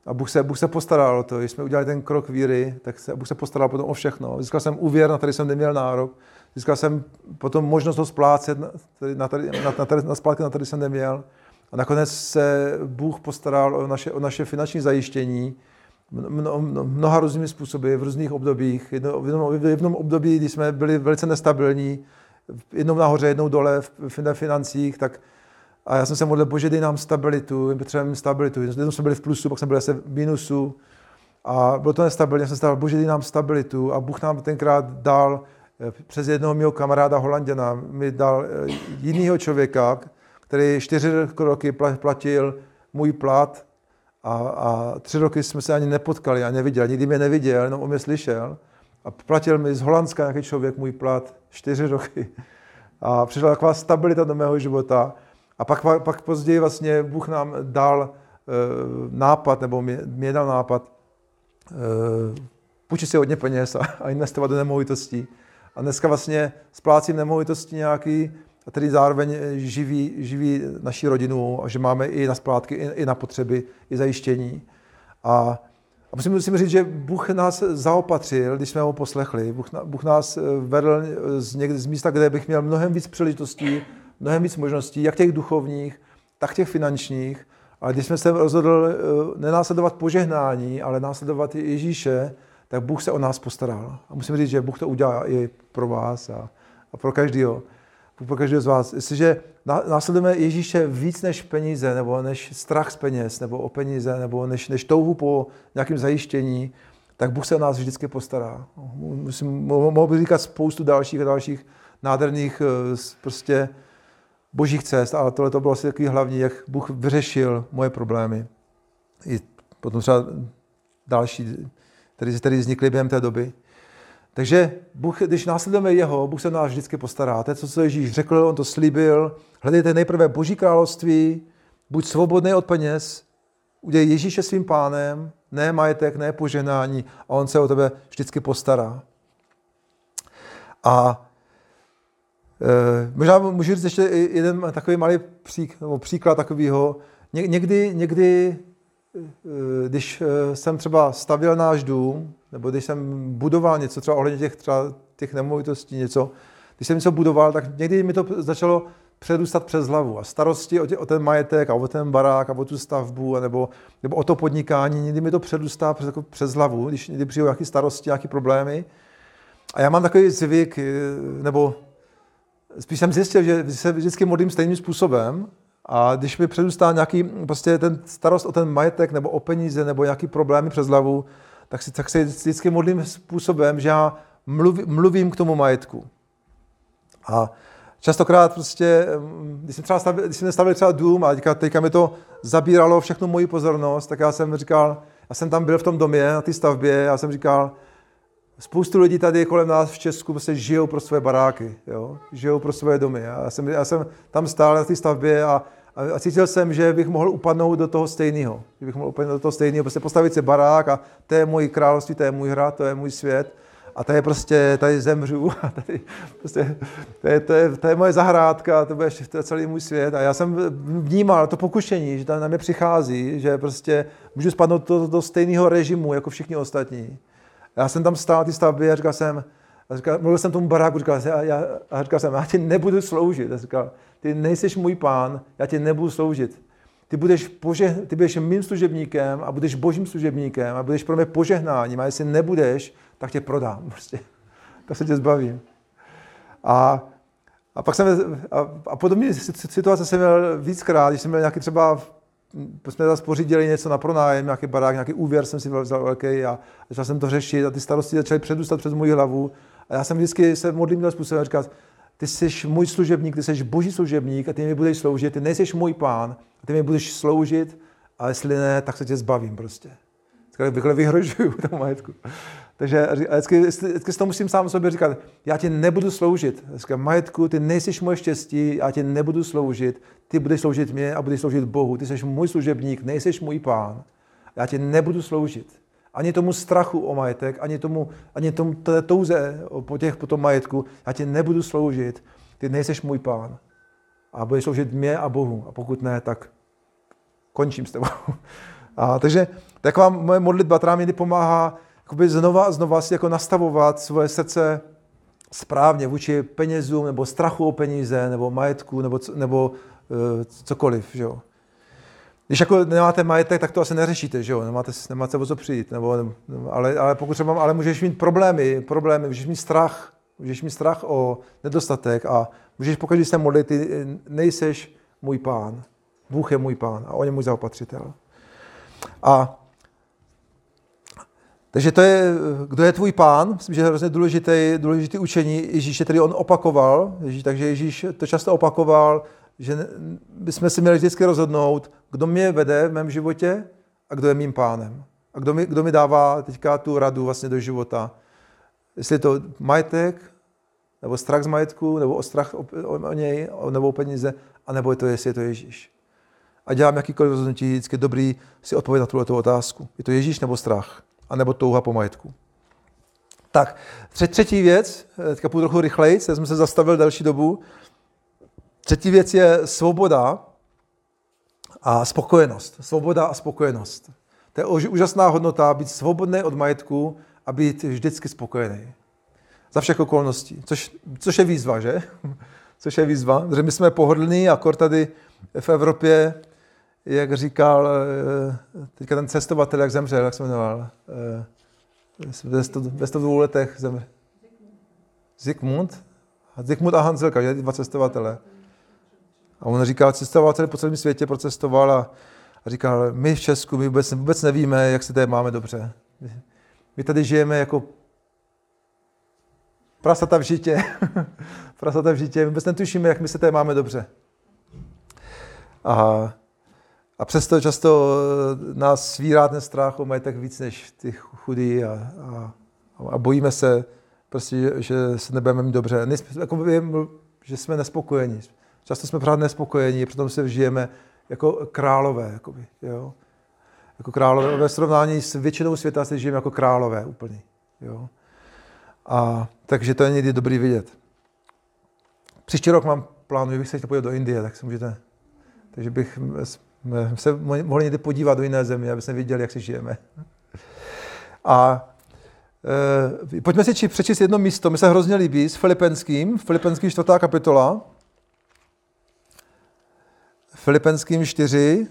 A Bůh se, Bůh se postaral o to. Když jsme udělali ten krok víry, tak se, Bůh se postaral potom o všechno. Získal jsem úvěr, na který jsem neměl nárok. Získal jsem potom možnost ho splácet na, na, na, na, na splátky, na který jsem neměl. A nakonec se Bůh postaral o naše, o naše finanční zajištění mno, mno, mnoha různými způsoby, v různých obdobích. Jedno, v, jednom, v jednom období, kdy jsme byli velice nestabilní, jednou nahoře, jednou dole v financích, tak a já jsem se modlil, bože, dej nám stabilitu, potřebujeme stabilitu. Jednou jsme byli v plusu, pak jsme byli v minusu. A bylo to nestabilní, já jsem stával, bože, dej nám stabilitu. A Bůh nám tenkrát dal eh, přes jednoho mého kamaráda Holanděna, mi dal eh, jiného člověka, který čtyři roky platil můj plat a, a tři roky jsme se ani nepotkali a neviděli. Nikdy mě neviděl, jenom o mě slyšel. A platil mi z Holandska nějaký člověk můj plat čtyři roky. A přišla taková stabilita do mého života. A pak, pak později vlastně Bůh nám dal uh, nápad, nebo mě, mě dal nápad, uh, půjčit si hodně peněz a, a investovat do nemovitostí. A dneska vlastně splácím nemovitosti nějaký, a tedy zároveň živí, živí naši rodinu a že máme i na splátky, i, i na potřeby, i zajištění. A, a musím, musím říct, že Bůh nás zaopatřil, když jsme ho poslechli. Bůh, Bůh nás vedl z, někde, z místa, kde bych měl mnohem víc příležitostí mnohem víc možností, jak těch duchovních, tak těch finančních. Ale když jsme se rozhodl eh, nenásledovat požehnání, ale následovat Ježíše, tak Bůh se o nás postaral. A musím říct, že Bůh to udělá i pro vás a, a pro každého. Pro každého z vás. Jestliže následujeme Ježíše víc než peníze, nebo než strach z peněz, nebo o peníze, nebo než, než touhu po nějakém zajištění, tak Bůh se o nás vždycky postará. Musím, mohl bych říkat spoustu dalších a dalších nádherných eh, prostě božích cest, ale tohle to bylo asi takový hlavní, jak Bůh vyřešil moje problémy. I potom třeba další, které, které vznikly během té doby. Takže Bůh, když následujeme jeho, Bůh se nás vždycky postará. To je co Ježíš řekl, on to slíbil. Hledejte nejprve Boží království, buď svobodný od peněz, udělej Ježíše svým pánem, ne majetek, ne poženání a on se o tebe vždycky postará. A Eh, možná můžu říct ještě jeden takový malý příklad, příklad takového. Ně, někdy, někdy, když eh, jsem třeba stavil náš dům, nebo když jsem budoval něco, třeba ohledně těch, třeba těch nemovitostí, něco, když jsem něco budoval, tak někdy mi to začalo předůstat přes hlavu. A starosti o, tě, o ten majetek a o ten barák a o tu stavbu, nebo, nebo o to podnikání, někdy mi to předůstá přes, jako přes hlavu, když někdy přijdu nějaké starosti, nějaké problémy. A já mám takový zvyk, nebo spíš jsem zjistil, že se vždycky modlím stejným způsobem a když mi předůstá nějaký prostě ten starost o ten majetek nebo o peníze nebo nějaký problémy přes hlavu, tak, si, tak se vždycky modlím způsobem, že já mluv, mluvím k tomu majetku. A častokrát prostě, když jsem, třeba stavil, když jsem stavil třeba dům a teďka, teďka mi to zabíralo všechnu moji pozornost, tak já jsem říkal, já jsem tam byl v tom domě, na té stavbě, já jsem říkal, Spoustu lidí tady kolem nás v Česku prostě žijou pro své baráky, jo? žijou pro své domy. Já jsem, já jsem tam stál na té stavbě a, a, cítil jsem, že bych mohl upadnout do toho stejného. Že bych mohl upadnout do toho stejného, prostě postavit si barák a to je můj království, to je můj hrad, to je můj svět. a tady prostě, tady zemřu a tady prostě, to je, to je, to je moje zahrádka, to bude to je celý můj svět a já jsem vnímal to pokušení, že tam na mě přichází, že prostě můžu spadnout do, do stejného režimu jako všichni ostatní. Já jsem tam stál ty stavby a říkal jsem, a říkal, mluvil jsem tomu baráku, říkal, já, já, a říkal jsem, já ti nebudu sloužit. A říkal, ty nejseš můj pán, já ti nebudu sloužit. Ty budeš, pože, ty budeš mým služebníkem a budeš božím služebníkem a budeš pro mě požehnáním a jestli nebudeš, tak tě prodám. Prostě. Tak se tě zbavím. A, a pak jsem, a, a podobně situace jsem měl víckrát, když jsem měl nějaký třeba jsme zase pořídili něco na pronájem, nějaký barák, nějaký úvěr jsem si vzal velký a začal jsem to řešit a ty starosti začaly předůstat přes moji hlavu. A já jsem vždycky se modlím tím způsobem říkat, ty jsi můj služebník, ty jsi boží služebník a ty mi budeš sloužit, ty nejsi můj pán a ty mi budeš sloužit a jestli ne, tak se tě zbavím prostě. Takhle vyhrožuju tomu majetku. Takže vždycky, vždycky si to musím sám sobě říkat, já ti nebudu sloužit. Říkám, majetku, ty nejsi moje štěstí, já ti nebudu sloužit, ty budeš sloužit mě a budeš sloužit Bohu. Ty jsi můj služebník, nejsi můj pán. Já ti nebudu sloužit. Ani tomu strachu o majetek, ani tomu, ani tomu touze po, těch, po tom majetku. Já ti nebudu sloužit. Ty nejsi můj pán. A budeš sloužit mě a Bohu. A pokud ne, tak končím s tebou. A, takže taková moje modlitba, která mi pomáhá jakoby znova a znova si jako nastavovat svoje srdce správně vůči penězům, nebo strachu o peníze, nebo majetku, nebo, nebo uh, cokoliv. Že jo. Když jako nemáte majetek, tak to asi neřešíte, že jo? Nemáte, nemáte o co přijít. Nebo, ale, ale pokud třeba, ale můžeš mít problémy, problémy, můžeš mít strach, můžeš mít strach o nedostatek a můžeš pokud se modlit, ty nejseš můj pán. Bůh je můj pán a on je můj zaopatřitel. A takže to je, kdo je tvůj pán? Myslím, že je hrozně důležité, důležité učení. Ježíš je tedy on opakoval, Ježíš, takže Ježíš to často opakoval, že bychom si měli vždycky rozhodnout, kdo mě vede v mém životě a kdo je mým pánem. A kdo mi, kdo mi dává teďka tu radu vlastně do života. Jestli je to majetek, nebo strach z majetku, nebo o strach o, o, něj, nebo o peníze, anebo je to, jestli je to Ježíš. A dělám jakýkoliv rozhodnutí, vždycky dobrý si odpovědět na tuto otázku. Je to Ježíš nebo strach? A nebo touha po majetku? Tak, třetí věc, teďka půjdu trochu rychleji, jsem se zastavil další dobu. Třetí věc je svoboda a spokojenost. Svoboda a spokojenost. To je úžasná hodnota být svobodný od majetku a být vždycky spokojený. Za všech okolností. Což, což je výzva, že? Což je výzva. Protože my jsme pohodlní a kor tady v Evropě, jak říkal eh, teďka ten cestovatel, jak zemřel, jak se jmenoval, eh, ve 102 letech zemřel. Zikmund? Zikmund a Hanzelka, že? Dva cestovatele. A on říkal, cestoval celý po celém světě, procestoval a, a říkal, my v Česku, my vůbec, vůbec nevíme, jak se tady máme dobře. My tady žijeme jako prasata v žitě. prasata v žitě. My vůbec netušíme, jak my se tady máme dobře. A, a přesto často nás svírá ten strach o majetek víc než ty chudí a, a, a bojíme se, prostě, že se nebudeme mít dobře. Nejsme, jako vím, že jsme nespokojení. Často jsme pořád nespokojení, přitom se žijeme jako králové. Jakoby, jo? Jako králové. Ve srovnání s většinou světa se žijeme jako králové úplně. Jo? A, takže to je někdy dobrý vidět. Příští rok mám plánu, že bych se chtěl podívat do Indie, tak se můžete... Takže bych se mohli někdy podívat do jiné země, aby jsme viděli, jak si žijeme. A e, pojďme si přečíst jedno místo, mi se hrozně líbí, s Filipenským, Filipenským čtvrtá kapitola. Filipenským 4.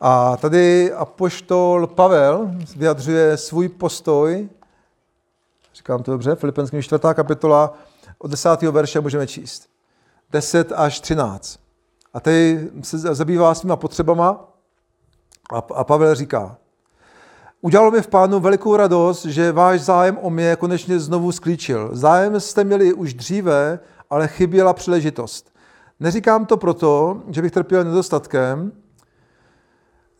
A tady apoštol Pavel vyjadřuje svůj postoj, říkám to dobře, Filipenským 4. kapitola, od 10. verše můžeme číst. 10 až 13. A tady se zabývá svýma potřebama a, a Pavel říká, Udělalo mi v pánu velikou radost, že váš zájem o mě konečně znovu sklíčil. Zájem jste měli už dříve, ale chyběla příležitost. Neříkám to proto, že bych trpěl nedostatkem,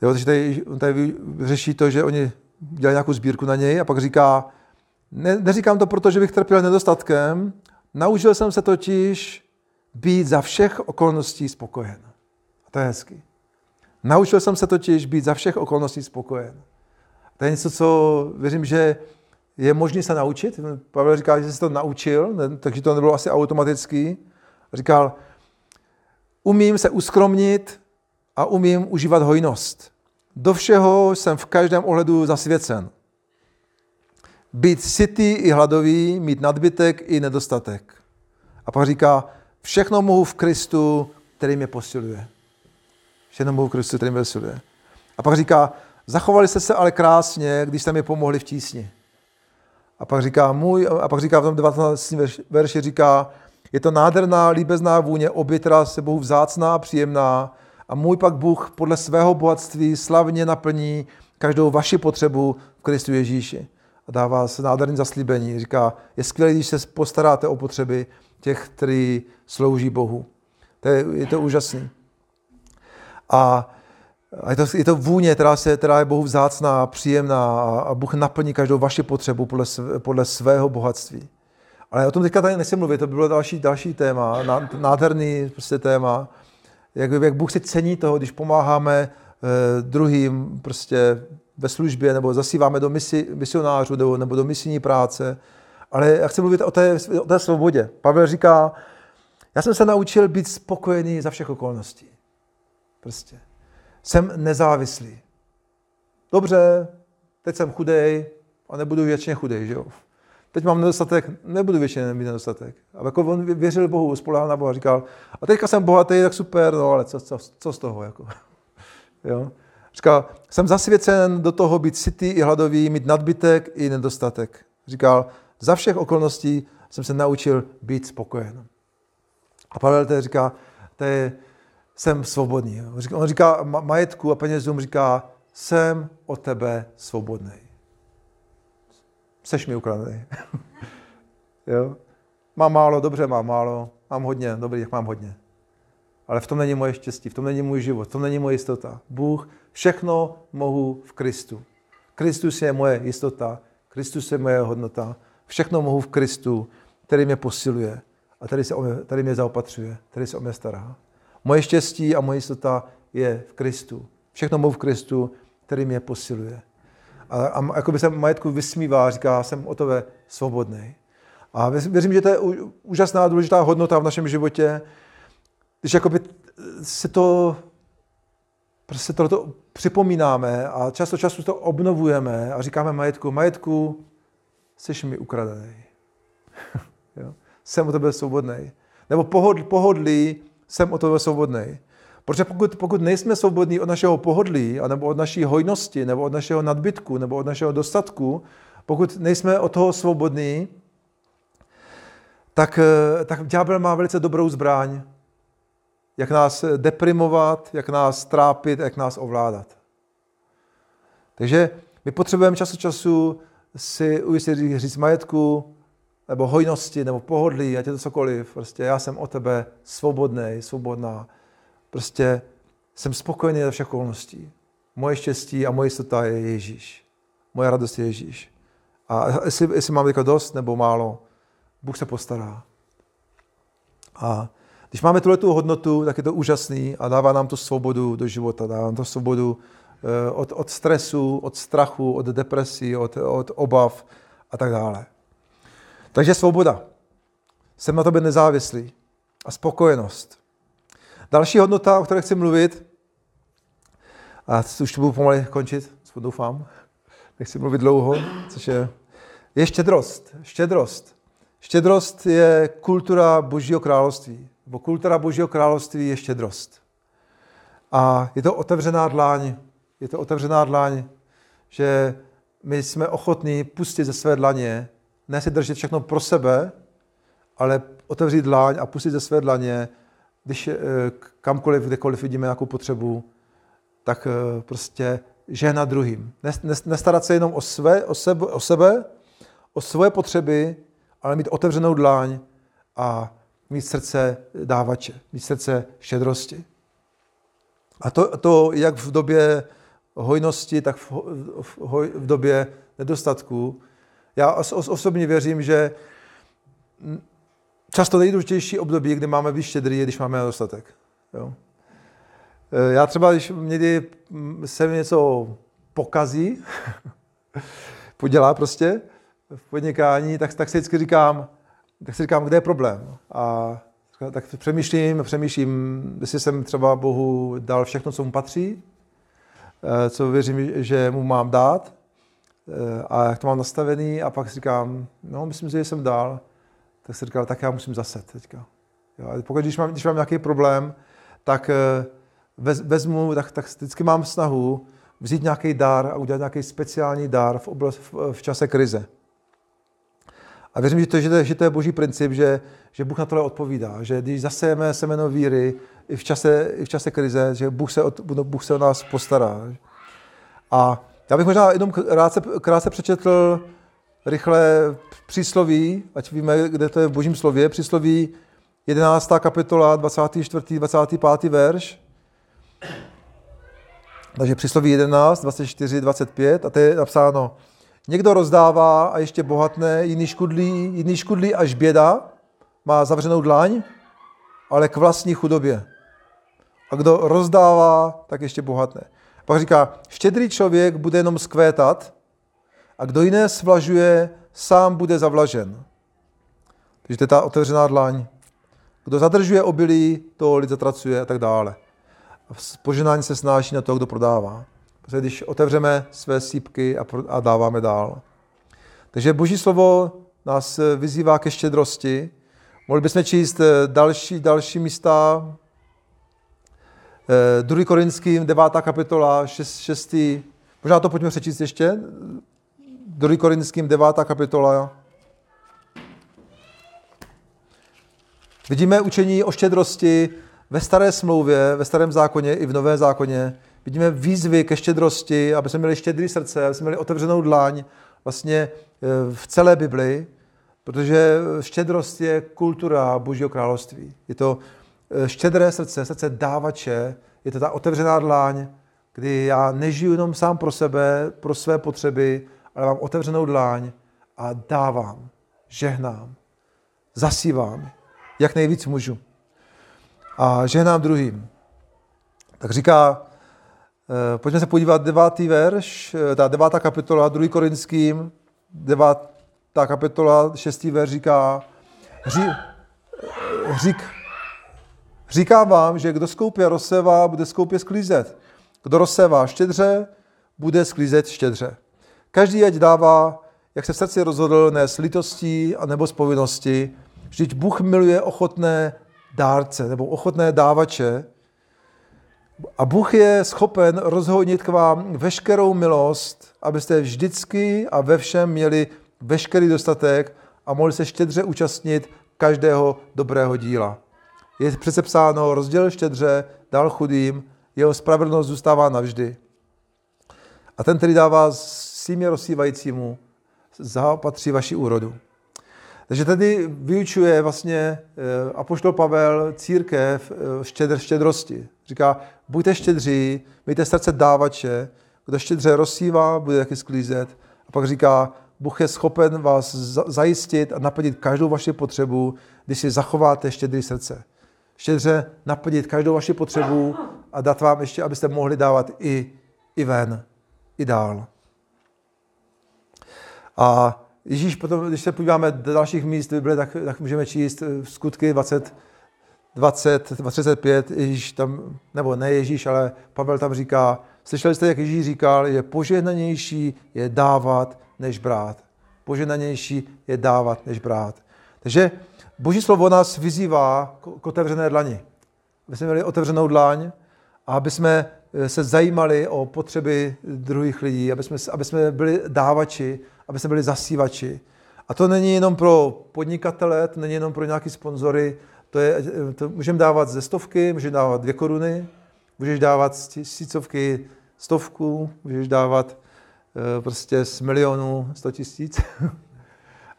jo, takže tady, tady řeší to, že oni dělají nějakou sbírku na něj a pak říká, ne, neříkám to proto, že bych trpěl nedostatkem, naučil jsem se totiž být za všech okolností spokojen. A to je hezký. Naučil jsem se totiž být za všech okolností spokojen. To je něco, co věřím, že je možné se naučit. Pavel říká, že se to naučil, takže to nebylo asi automatický. Říkal, umím se uskromnit a umím užívat hojnost. Do všeho jsem v každém ohledu zasvěcen. Být sytý i hladový, mít nadbytek i nedostatek. A pak říká, všechno mohu v Kristu, který mě posiluje. Všechno mohu v Kristu, který mě posiluje. A pak říká, zachovali jste se ale krásně, když jste mi pomohli v tísni. A pak říká, můj, a pak říká v tom 19. verši, říká, je to nádherná, líbezná vůně, obětra se Bohu vzácná, příjemná a můj pak Bůh podle svého bohatství slavně naplní každou vaši potřebu v Kristu Ježíši. A dává se nádherný zaslíbení. Říká, je skvělé, když se postaráte o potřeby těch, kteří slouží Bohu. To je, je to úžasný. A a je to, je to vůně, která, se, která je Bohu vzácná, příjemná a Bůh naplní každou vaši potřebu podle, podle svého bohatství. Ale o tom teďka tady nechci mluvit, to by bylo další, další téma, nádherný prostě téma, jak, jak Bůh si cení toho, když pomáháme eh, druhým prostě ve službě, nebo zasíváme do misi, misionářů, nebo, nebo do misijní práce. Ale já chci mluvit o té, o té svobodě. Pavel říká, já jsem se naučil být spokojený za všech okolností. Prostě. Jsem nezávislý. Dobře, teď jsem chudej a nebudu věčně chudej, že jo? Teď mám nedostatek, nebudu většině mít nedostatek. A jako on věřil Bohu, spolehal na Boha, říkal, a teďka jsem bohatý, tak super, no ale co, co, co z toho? Jako? jo? Říkal, jsem zasvěcen do toho být sytý i hladový, mít nadbytek i nedostatek. Říkal, za všech okolností jsem se naučil být spokojen. A Pavel tedy říká, to je, jsem svobodný. On říká majetku a penězům, říká, jsem od tebe svobodný seš mi ukradený. jo? Mám málo, dobře, mám málo, mám hodně, dobrý, mám hodně. Ale v tom není moje štěstí, v tom není můj život, v tom není moje jistota. Bůh, všechno mohu v Kristu. Kristus je moje jistota, Kristus je moje hodnota. Všechno mohu v Kristu, který mě posiluje a který, se o mě, který mě zaopatřuje, který se o mě stará. Moje štěstí a moje jistota je v Kristu. Všechno mohu v Kristu, který mě posiluje a, a jako by se majetku vysmívá, říká, jsem o tebe svobodný. A věřím, že to je úžasná, důležitá hodnota v našem životě, když jakoby si to prostě to připomínáme a často času to obnovujeme a říkáme majetku, majetku, jsi mi ukradený. jsem o tebe svobodný. Nebo pohodl, pohodlí, jsem o tebe svobodný. Protože pokud, pokud nejsme svobodní od našeho pohodlí, nebo od naší hojnosti, nebo od našeho nadbytku, nebo od našeho dostatku, pokud nejsme od toho svobodní, tak, eh, tak ďábel má velice dobrou zbraň, jak nás deprimovat, jak nás trápit, jak nás ovládat. Takže my potřebujeme času času si ujistit říct majetku, nebo hojnosti, nebo pohodlí, ať je to cokoliv. Prostě já jsem o tebe svobodný, svobodná. Prostě jsem spokojený za všech okolností. Moje štěstí a moje jistota je Ježíš. Moje radost je Ježíš. A jestli, jestli mám jako dost nebo málo, Bůh se postará. A když máme tuhle tu hodnotu, tak je to úžasný a dává nám to svobodu do života, dává nám to svobodu eh, od, od stresu, od strachu, od depresí, od, od obav a tak dále. Takže svoboda. Jsem na tobě nezávislý. A spokojenost. Další hodnota, o které chci mluvit, a už to budu pomalu končit, doufám, nechci mluvit dlouho, což je, je štědrost. Štědrost. Štědrost je kultura Božího království. Nebo kultura Božího království je štědrost. A je to otevřená dláň. Je to otevřená dláň, že my jsme ochotní pustit ze své dlaně, ne si držet všechno pro sebe, ale otevřít dláň a pustit ze své dlaně když eh, kamkoliv, kdekoliv vidíme nějakou potřebu, tak eh, prostě žehna druhým. Nestarat se jenom o, své, o, sebe, o sebe, o svoje potřeby, ale mít otevřenou dláň a mít srdce dávače, mít srdce štědrosti. A to, to jak v době hojnosti, tak v, v, v době nedostatku. Já osobně věřím, že často nejdůležitější období, kdy máme být štědrý, je, když máme nedostatek. Jo. E, já třeba, když někdy se mi něco pokazí, podělá prostě v podnikání, tak, tak si vždycky říkám, tak si říkám, kde je problém. A tak přemýšlím, přemýšlím, jestli jsem třeba Bohu dal všechno, co mu patří, eh, co věřím, že mu mám dát a jak to mám nastavený a pak si říkám, no myslím že jsem dal, tak si říkám, tak já musím zase teďka. Jo, pokud když mám, když mám nějaký problém, tak eh, vezmu, tak, tak vždycky mám snahu vzít nějaký dar a udělat nějaký speciální dar v, oblast, v, v čase krize. A věřím, že to, že to, že to je boží princip, že, že Bůh na tohle odpovídá, že když zasejeme semeno víry i v čase, i v čase krize, že Bůh se, o, Bůh se o nás postará. A já bych možná jenom krátce, krátce přečetl rychle přísloví, ať víme, kde to je v božím slově, přísloví 11. kapitola, 24. 25. verš. Takže přísloví 11, 24, 25 a to je napsáno, někdo rozdává a ještě bohatné, jiný škudlí, jiný škudlí až běda, má zavřenou dlaň, ale k vlastní chudobě. A kdo rozdává, tak ještě bohatné. Pak říká, štědrý člověk bude jenom skvétat a kdo jiné svlažuje, sám bude zavlažen. Takže to je ta otevřená dlaň. Kdo zadržuje obilí, to lid zatracuje a tak dále. Poženání se snáší na to, kdo prodává. Protože když otevřeme své sípky a, a dáváme dál. Takže Boží slovo nás vyzývá ke štědrosti. Mohli bychom číst eh, další, další místa. 2. Eh, Korinským, 9. kapitola, 6, 6. Možná to pojďme přečíst ještě. 2. Korinským, 9. kapitola, Vidíme učení o štědrosti ve staré smlouvě, ve starém zákoně i v nové zákoně. Vidíme výzvy ke štědrosti, aby jsme měli štědrý srdce, aby jsme měli otevřenou dlaň vlastně e, v celé Bibli, protože štědrost je kultura Božího království. Je to štědré srdce, srdce dávače, je to ta otevřená dlaň, kdy já nežiju jenom sám pro sebe, pro své potřeby, ale mám otevřenou dlaň a dávám, žehnám, zasívám jak nejvíc můžu. A žehnám druhým. Tak říká, eh, pojďme se podívat, devátý verš, eh, ta devátá kapitola, druhý korinským, devátá kapitola, šestý verš říká, ří, eh, řík, říká vám, že kdo skoupě rozsevá, bude skoupě sklízet. Kdo rozsevá štědře, bude sklízet štědře. Každý ať dává, jak se v srdci rozhodl, ne s litostí a nebo z povinnosti, Vždyť Bůh miluje ochotné dárce nebo ochotné dávače a Bůh je schopen rozhodnit k vám veškerou milost, abyste vždycky a ve všem měli veškerý dostatek a mohli se štědře účastnit každého dobrého díla. Je přece psáno, rozděl štědře, dal chudým, jeho spravedlnost zůstává navždy. A ten, který dává símě rozsívajícímu, zaopatří vaši úrodu. Takže tady vyučuje vlastně eh, apoštol Pavel církev eh, štědr, štědrosti. Říká, buďte štědří, mějte srdce dávače, kdo štědře rozsívá, bude taky sklízet. A pak říká, Bůh je schopen vás zajistit a naplnit každou vaši potřebu, když si zachováte štědrý srdce. Štědře naplnit každou vaši potřebu a dát vám ještě, abyste mohli dávat i, i ven, i dál. A Ježíš potom, když se podíváme do dalších míst Bible, tak, tak můžeme číst eh, skutky 20, 20, 35, Ježíš tam, nebo ne Ježíš, ale Pavel tam říká, slyšeli jste, jak Ježíš říkal, je požehnanější je dávat, než brát. Požehnanější je dávat, než brát. Takže Boží slovo nás vyzývá k otevřené dlani. Aby jsme měli otevřenou dlaň a aby jsme eh, se zajímali o potřeby druhých lidí, aby jsme, aby jsme byli dávači, aby jsme byli zasívači. A to není jenom pro podnikatele, to není jenom pro nějaké sponzory, to, je, to můžeme dávat ze stovky, můžeme dávat dvě koruny, můžeš dávat z tisícovky stovku, můžeš dávat e, prostě z milionu sto tisíc.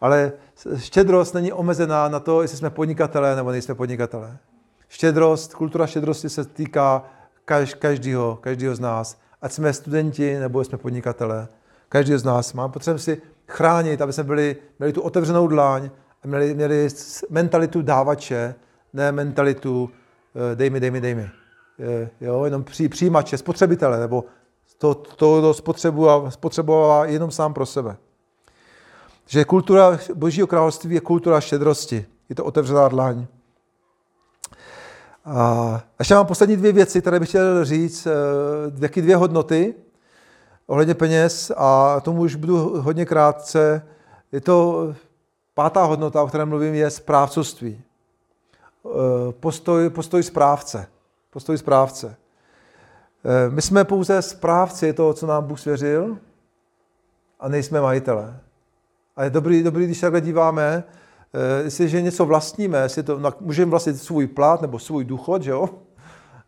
Ale štědrost není omezená na to, jestli jsme podnikatelé nebo nejsme podnikatelé. Štědrost, kultura štědrosti se týká každého, každého z nás. Ať jsme studenti nebo jsme podnikatelé. Každý z nás má. Potřebujeme si chránit, aby jsme byli, měli tu otevřenou dláň a měli, měli mentalitu dávače, ne mentalitu eh, dej mi, dej mi, dej mi. Jo, jenom při, přijímače, spotřebitele, nebo to, to, to spotřebuje, jenom sám pro sebe. Že kultura Božího království je kultura štědrosti. Je to otevřená dlaň. A ještě mám poslední dvě věci, které bych chtěl říct. Jaké dvě hodnoty ohledně peněz a tomu už budu hodně krátce. Je to pátá hodnota, o které mluvím, je správcovství. Postoj, postoj správce. Postoj správce. My jsme pouze správci toho, co nám Bůh svěřil a nejsme majitelé. A je dobrý, dobrý když se takhle díváme, Eh, jestliže něco vlastníme, jestli to, můžeme vlastnit svůj plat nebo svůj důchod, že jo?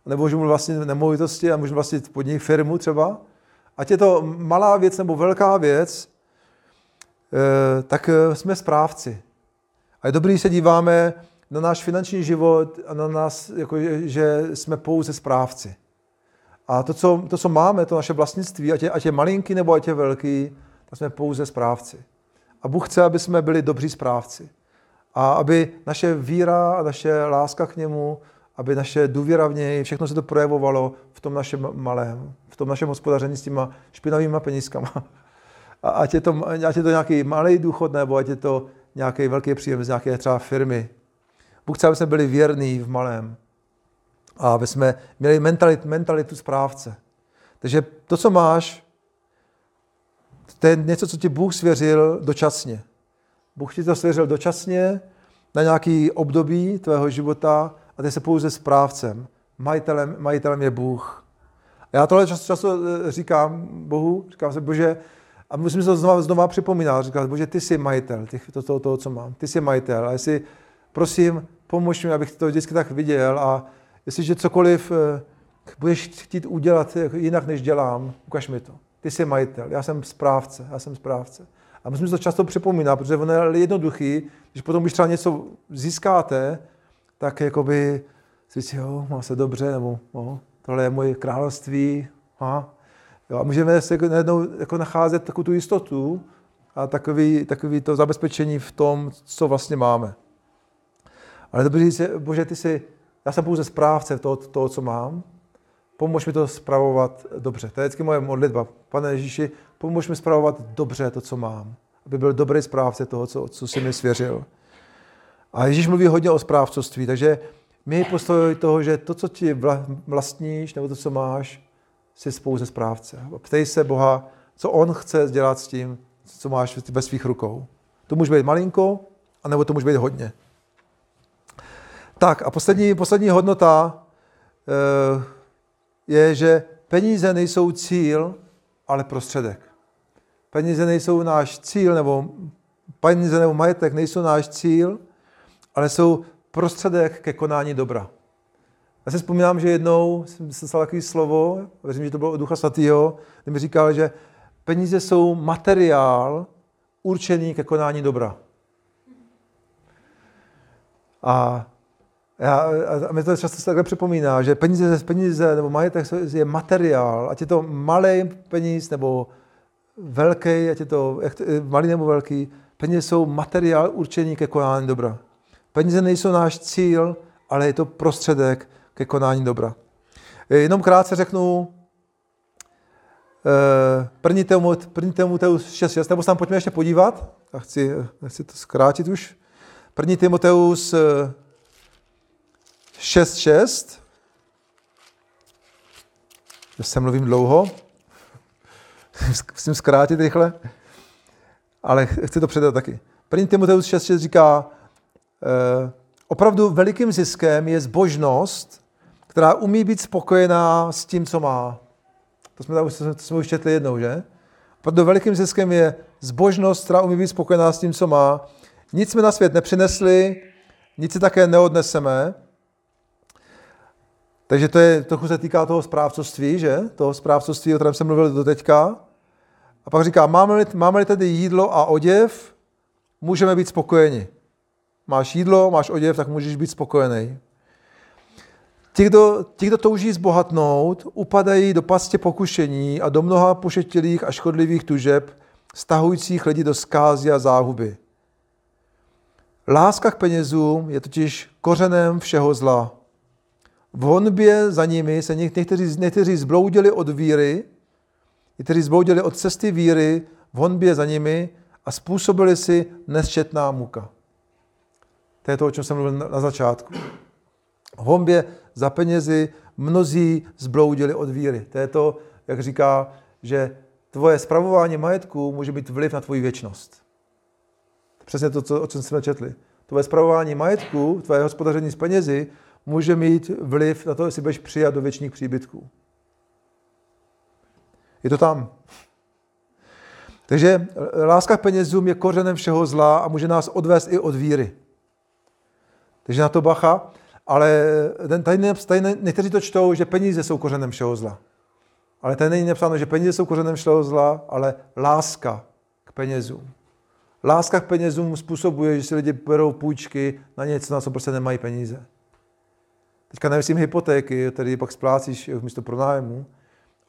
nebo můžeme vlastnit nemovitosti a můžeme vlastnit pod něj firmu třeba, ať je to malá věc nebo velká věc, eh, tak eh, jsme správci. A je dobrý, když se díváme na náš finanční život a na nás, jako, že jsme pouze správci. A to co, to, co máme, to naše vlastnictví, ať je, ať je malinký nebo ať je velký, tak jsme pouze správci. A Bůh chce, aby jsme byli dobří správci. A aby naše víra a naše láska k němu, aby naše důvěra v něj, všechno se to projevovalo v tom našem malém, v tom našem hospodaření s těma špinavýma penízkama. A ať je to, ať je to nějaký malý důchod, nebo ať je to nějaký velký příjem z nějaké třeba firmy. Bůh chce, aby jsme byli věrní v malém. A aby jsme měli mentalitu, mentalitu správce. Takže to, co máš, to je něco, co ti Bůh svěřil dočasně. Bůh ti to svěřil dočasně na nějaký období tvého života a ty se pouze správcem. Majitelem, majitelem je Bůh. A já tohle často, často eh, říkám Bohu, říkám se, Bože, a musím se to znova, znova připomínat, říkám, Bože, ty jsi majitel těch, to, to, toho, co mám. Ty jsi majitel. A jestli, prosím, pomož mi, abych to vždycky tak viděl a jestliže cokoliv eh, budeš chtít udělat jinak, než dělám, ukaž mi to. Ty jsi majitel, já jsem správce, já jsem správce. A musím to často připomínat, protože ono je jednoduchý, když potom, když třeba něco získáte, tak jakoby si říct, jo, má se dobře, nebo jo, tohle je moje království. A, jo, a můžeme se najednou jako nacházet takovou tu jistotu a takový, takový to zabezpečení v tom, co vlastně máme. Ale dobrý říct, bože, ty jsi, já jsem pouze správce toho, toho, co mám, pomož mi to spravovat dobře. To je vždycky moje modlitba. Pane Ježíši, pomož mi spravovat dobře to, co mám. Aby byl dobrý správce toho, co, co jsi mi svěřil. A Ježíš mluví hodně o správcovství, takže my postoj toho, že to, co ti vlastníš, nebo to, co máš, jsi spouze správce. Ptej se Boha, co On chce dělat s tím, co máš ve svých rukou. To může být malinko, anebo to může být hodně. Tak a poslední, poslední hodnota eh, je, že peníze nejsou cíl, ale prostředek. Peníze nejsou náš cíl, nebo peníze nebo majetek nejsou náš cíl, ale jsou prostředek ke konání dobra. Já si vzpomínám, že jednou jsem slyšel takové slovo, věřím, že to bylo od Ducha Svatého, kde mi říkal, že peníze jsou materiál určený ke konání dobra. A já, a mi to často se takhle připomíná, že peníze, peníze nebo majetek je materiál, ať je to malý peníz nebo velký, ať je to malý nebo velký, peníze jsou materiál určený ke konání dobra. Peníze nejsou náš cíl, ale je to prostředek ke konání dobra. Jenom krátce řeknu, eh, první Timoteus, první Timoteus 6.6, nebo se tam pojďme ještě podívat, a chci, chci to zkrátit už. První Timoteus 6.6. Já se mluvím dlouho. Musím zkrátit rychle. Ale chci to předat taky. První Timoteus 6.6 říká, eh, opravdu velikým ziskem je zbožnost, která umí být spokojená s tím, co má. To jsme, to jsme už četli jednou, že? Opravdu velikým ziskem je zbožnost, která umí být spokojená s tím, co má. Nic jsme na svět nepřinesli, nic si také neodneseme. Takže to je, trochu se týká toho správcovství, že? Toho správcovství, o kterém jsem mluvil do teďka. A pak říká, máme-li, máme-li tedy jídlo a oděv, můžeme být spokojeni. Máš jídlo, máš oděv, tak můžeš být spokojený. Ti kdo, ti, kdo touží zbohatnout, upadají do pastě pokušení a do mnoha pošetilých a škodlivých tužeb, stahujících lidi do skázy a záhuby. Láska k penězům je totiž kořenem všeho zla. V honbě za nimi se někteří, někteří zbloudili od víry kteří zbloudili od cesty víry v honbě za nimi a způsobili si nesčetná muka. To je to, o čem jsem mluvil na začátku. V honbě za penězi mnozí zbloudili od víry. To je to, jak říká, že tvoje spravování majetku může být vliv na tvoji věčnost. Přesně to, co, o čem jsme četli. Tvoje spravování majetku, tvoje hospodaření s penězi může mít vliv na to, jestli budeš přijat do věčných příbytků. Je to tam. Takže láska k penězům je kořenem všeho zla a může nás odvést i od víry. Takže na to bacha. Ale tady, tady někteří to čtou, že peníze jsou kořenem všeho zla. Ale tady není napsáno, že peníze jsou kořenem všeho zla, ale láska k penězům. Láska k penězům způsobuje, že si lidi berou půjčky na něco, na co prostě nemají peníze. Teďka nemyslím hypotéky, které pak splácíš místo pronájmu,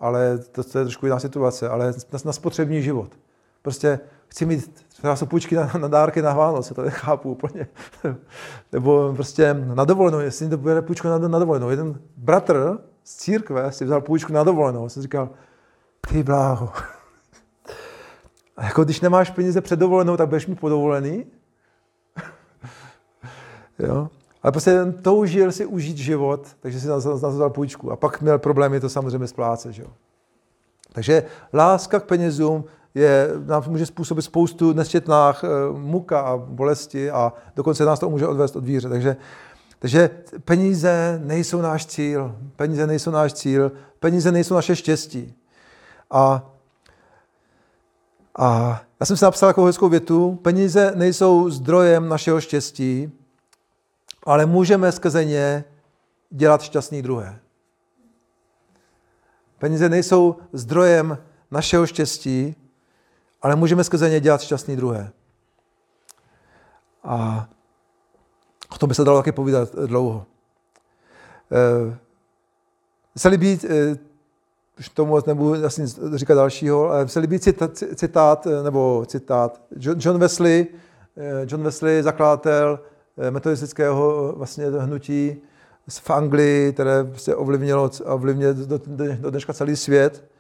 ale to, to je trošku jiná situace, ale na, na spotřební život. Prostě chci mít třeba jsou půjčky na, na dárky na Vánoce, to nechápu úplně. Nebo prostě na dovolenou, jestli to bude půjčku na, na dovolenou. Jeden bratr z církve si vzal půjčku na dovolenou. Jsem říkal, ty bláho. A jako když nemáš peníze před dovolenou, tak budeš mít podovolený. jo? Ale prostě toužil si užít život, takže si na to vzal půjčku. A pak měl problémy to samozřejmě splácet. Že? Takže láska k penězům je, nám může způsobit spoustu nesčetných eh, muka a bolesti a dokonce nás to může odvést od víře. Takže, takže peníze nejsou náš cíl. Peníze nejsou náš cíl. Peníze nejsou naše štěstí. A, a já jsem si napsal takovou hezkou větu. Peníze nejsou zdrojem našeho štěstí, ale můžeme skrze ně dělat šťastný druhé. Peníze nejsou zdrojem našeho štěstí, ale můžeme skrze ně dělat šťastný druhé. A o tom by se dalo taky povídat dlouho. E, se líbí, e, už tomu nebudu asi říkat dalšího, ale se líbí citát, citát nebo citát John Wesley, John Wesley, zakladatel metodistického vlastně hnutí v Anglii, které se ovlivnilo, ovlivnilo do, do dneška celý svět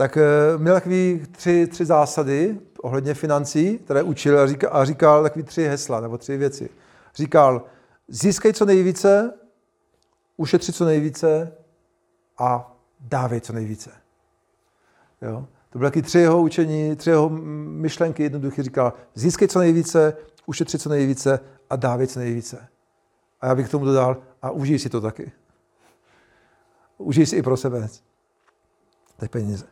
tak eh, měl takový tři, tři zásady ohledně financí, které učil a říkal, a říkal takový tři hesla nebo tři věci. Říkal, získej co nejvíce, ušetři co nejvíce a dávej co nejvíce. Jo? To byly taky tři jeho učení, tři jeho myšlenky jednoduché. Říkal, získej co nejvíce, ušetři co nejvíce a dávej co nejvíce. A já bych k tomu dodal, a užij si to taky. Užij si i pro sebe. Ty peníze.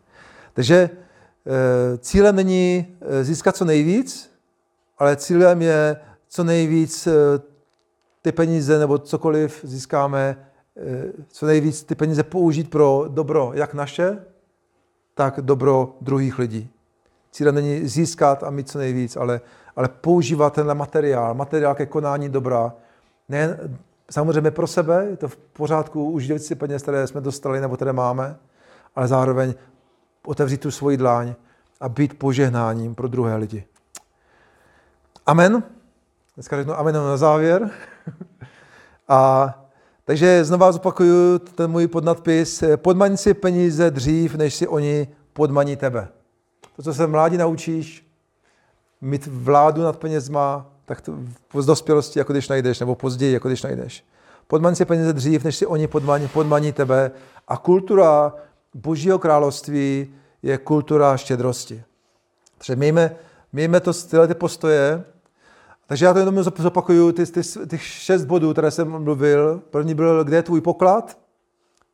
Takže eh, cílem není eh, získat co nejvíc, ale cílem je co nejvíc eh, ty peníze nebo cokoliv získáme, co nejvíc ty peníze použít pro dobro jak naše, tak dobro druhých lidí. Cílem není získat a mít co nejvíc, ale, ale používat tenhle materiál, materiál ke konání dobra. Ne, samozřejmě pro sebe, je to v pořádku užít si peněz, které jsme dostali nebo které máme, ale zároveň otevřít tu svoji dláň a být požehnáním pro druhé lidi. Amen. Dneska řeknu amen na závěr. A takže znova zopakuju ten můj podnadpis. Podmaň si peníze dřív, než si oni podmaní tebe. To, co se mládí naučíš, mít vládu nad penězma, tak to v dospělosti, jako když najdeš, nebo později, jako když najdeš. Podmaň si peníze dřív, než si oni podmaní, podmaní tebe. A kultura Božího království je kultura štědrosti. Takže mějme, mějme to, tyhle ty postoje. Takže já to jenom zopakuju, ty, ty, ty šest bodů, které jsem mluvil. První byl, kde je tvůj poklad?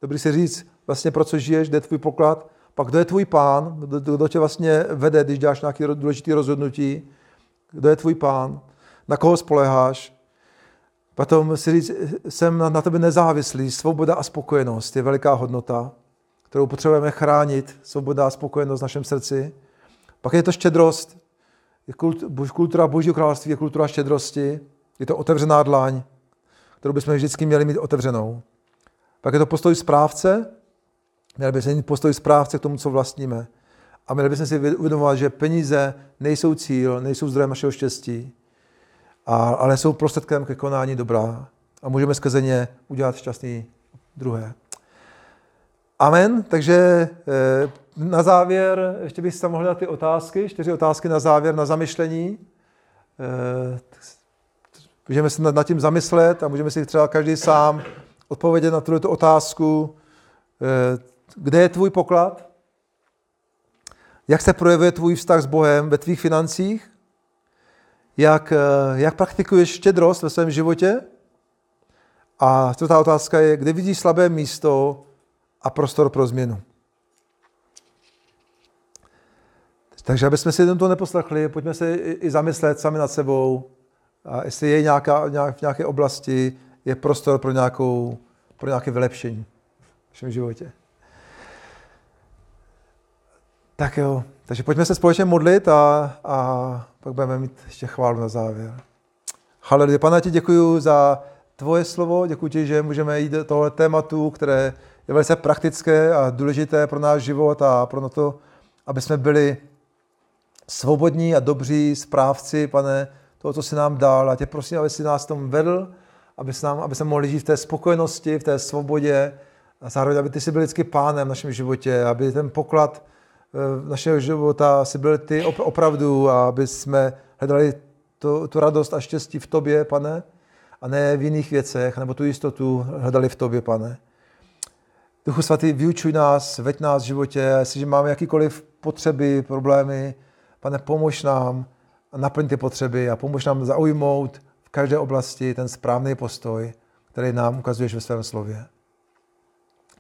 Dobrý si říct, vlastně pro co žiješ, kde je tvůj poklad? Pak kdo je tvůj pán? Kdo, kdo tě vlastně vede, když děláš nějaké důležité rozhodnutí? Kdo je tvůj pán? Na koho spoleháš? Potom si říct, jsem na, na tebe nezávislý. Svoboda a spokojenost je veliká hodnota kterou potřebujeme chránit, svoboda a spokojenost v našem srdci. Pak je to štědrost, je kultura Božího království je kultura štědrosti, je to otevřená dlaň, kterou bychom vždycky měli mít otevřenou. Pak je to postoj správce, měli bychom mít postoj správce k tomu, co vlastníme. A měli bychom si uvědomovat, že peníze nejsou cíl, nejsou zdrojem našeho štěstí, ale jsou prostředkem ke konání dobra. A můžeme skrze ně udělat šťastný druhé. Amen. Takže eh, na závěr, ještě bych tam mohl dát ty otázky, čtyři otázky na závěr, na zamyšlení. Eh, můžeme se nad tím zamyslet a můžeme si třeba každý sám odpovědět na tuto otázku. Kde je tvůj poklad? Jak se projevuje tvůj vztah s Bohem ve tvých financích? Jak, eh, jak praktikuješ štědrost ve svém životě? A čtvrtá otázka je, kde vidíš slabé místo a prostor pro změnu? Takže abychom si to neposlechli, pojďme se i zamyslet sami nad sebou, a jestli je nějaká, nějak, v nějaké oblasti je prostor pro, nějakou, pro nějaké vylepšení v našem životě. Tak jo, takže pojďme se společně modlit a, a pak budeme mít ještě chválu na závěr. Haleluja. Pane, ti děkuji za tvoje slovo, děkuji ti, že můžeme jít do tohle tématu, které je velice praktické a důležité pro náš život a pro to, aby jsme byli svobodní a dobří správci, pane, toho, co jsi nám dal. A tě prosím, aby si nás tom vedl, aby, nám, aby jsme mohli žít v té spokojenosti, v té svobodě a zároveň, aby ty jsi byl vždycky pánem v našem životě, aby ten poklad našeho života si byl ty opravdu a aby jsme hledali tu, tu radost a štěstí v tobě, pane, a ne v jiných věcech, nebo tu jistotu hledali v tobě, pane. Duchu svatý, vyučuj nás, veď nás v životě, jestliže máme jakýkoliv potřeby, problémy, pane, pomož nám a naplň ty potřeby a pomož nám zaujmout v každé oblasti ten správný postoj, který nám ukazuješ ve svém slově.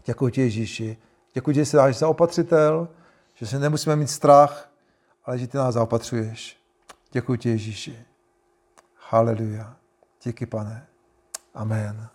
Děkuji ti, Ježíši. Děkuji ti, že jsi dáš zaopatřitel, že si nemusíme mít strach, ale že ty nás zaopatřuješ. Děkuji ti, Ježíši. Haleluja. Díky, pane. Amen.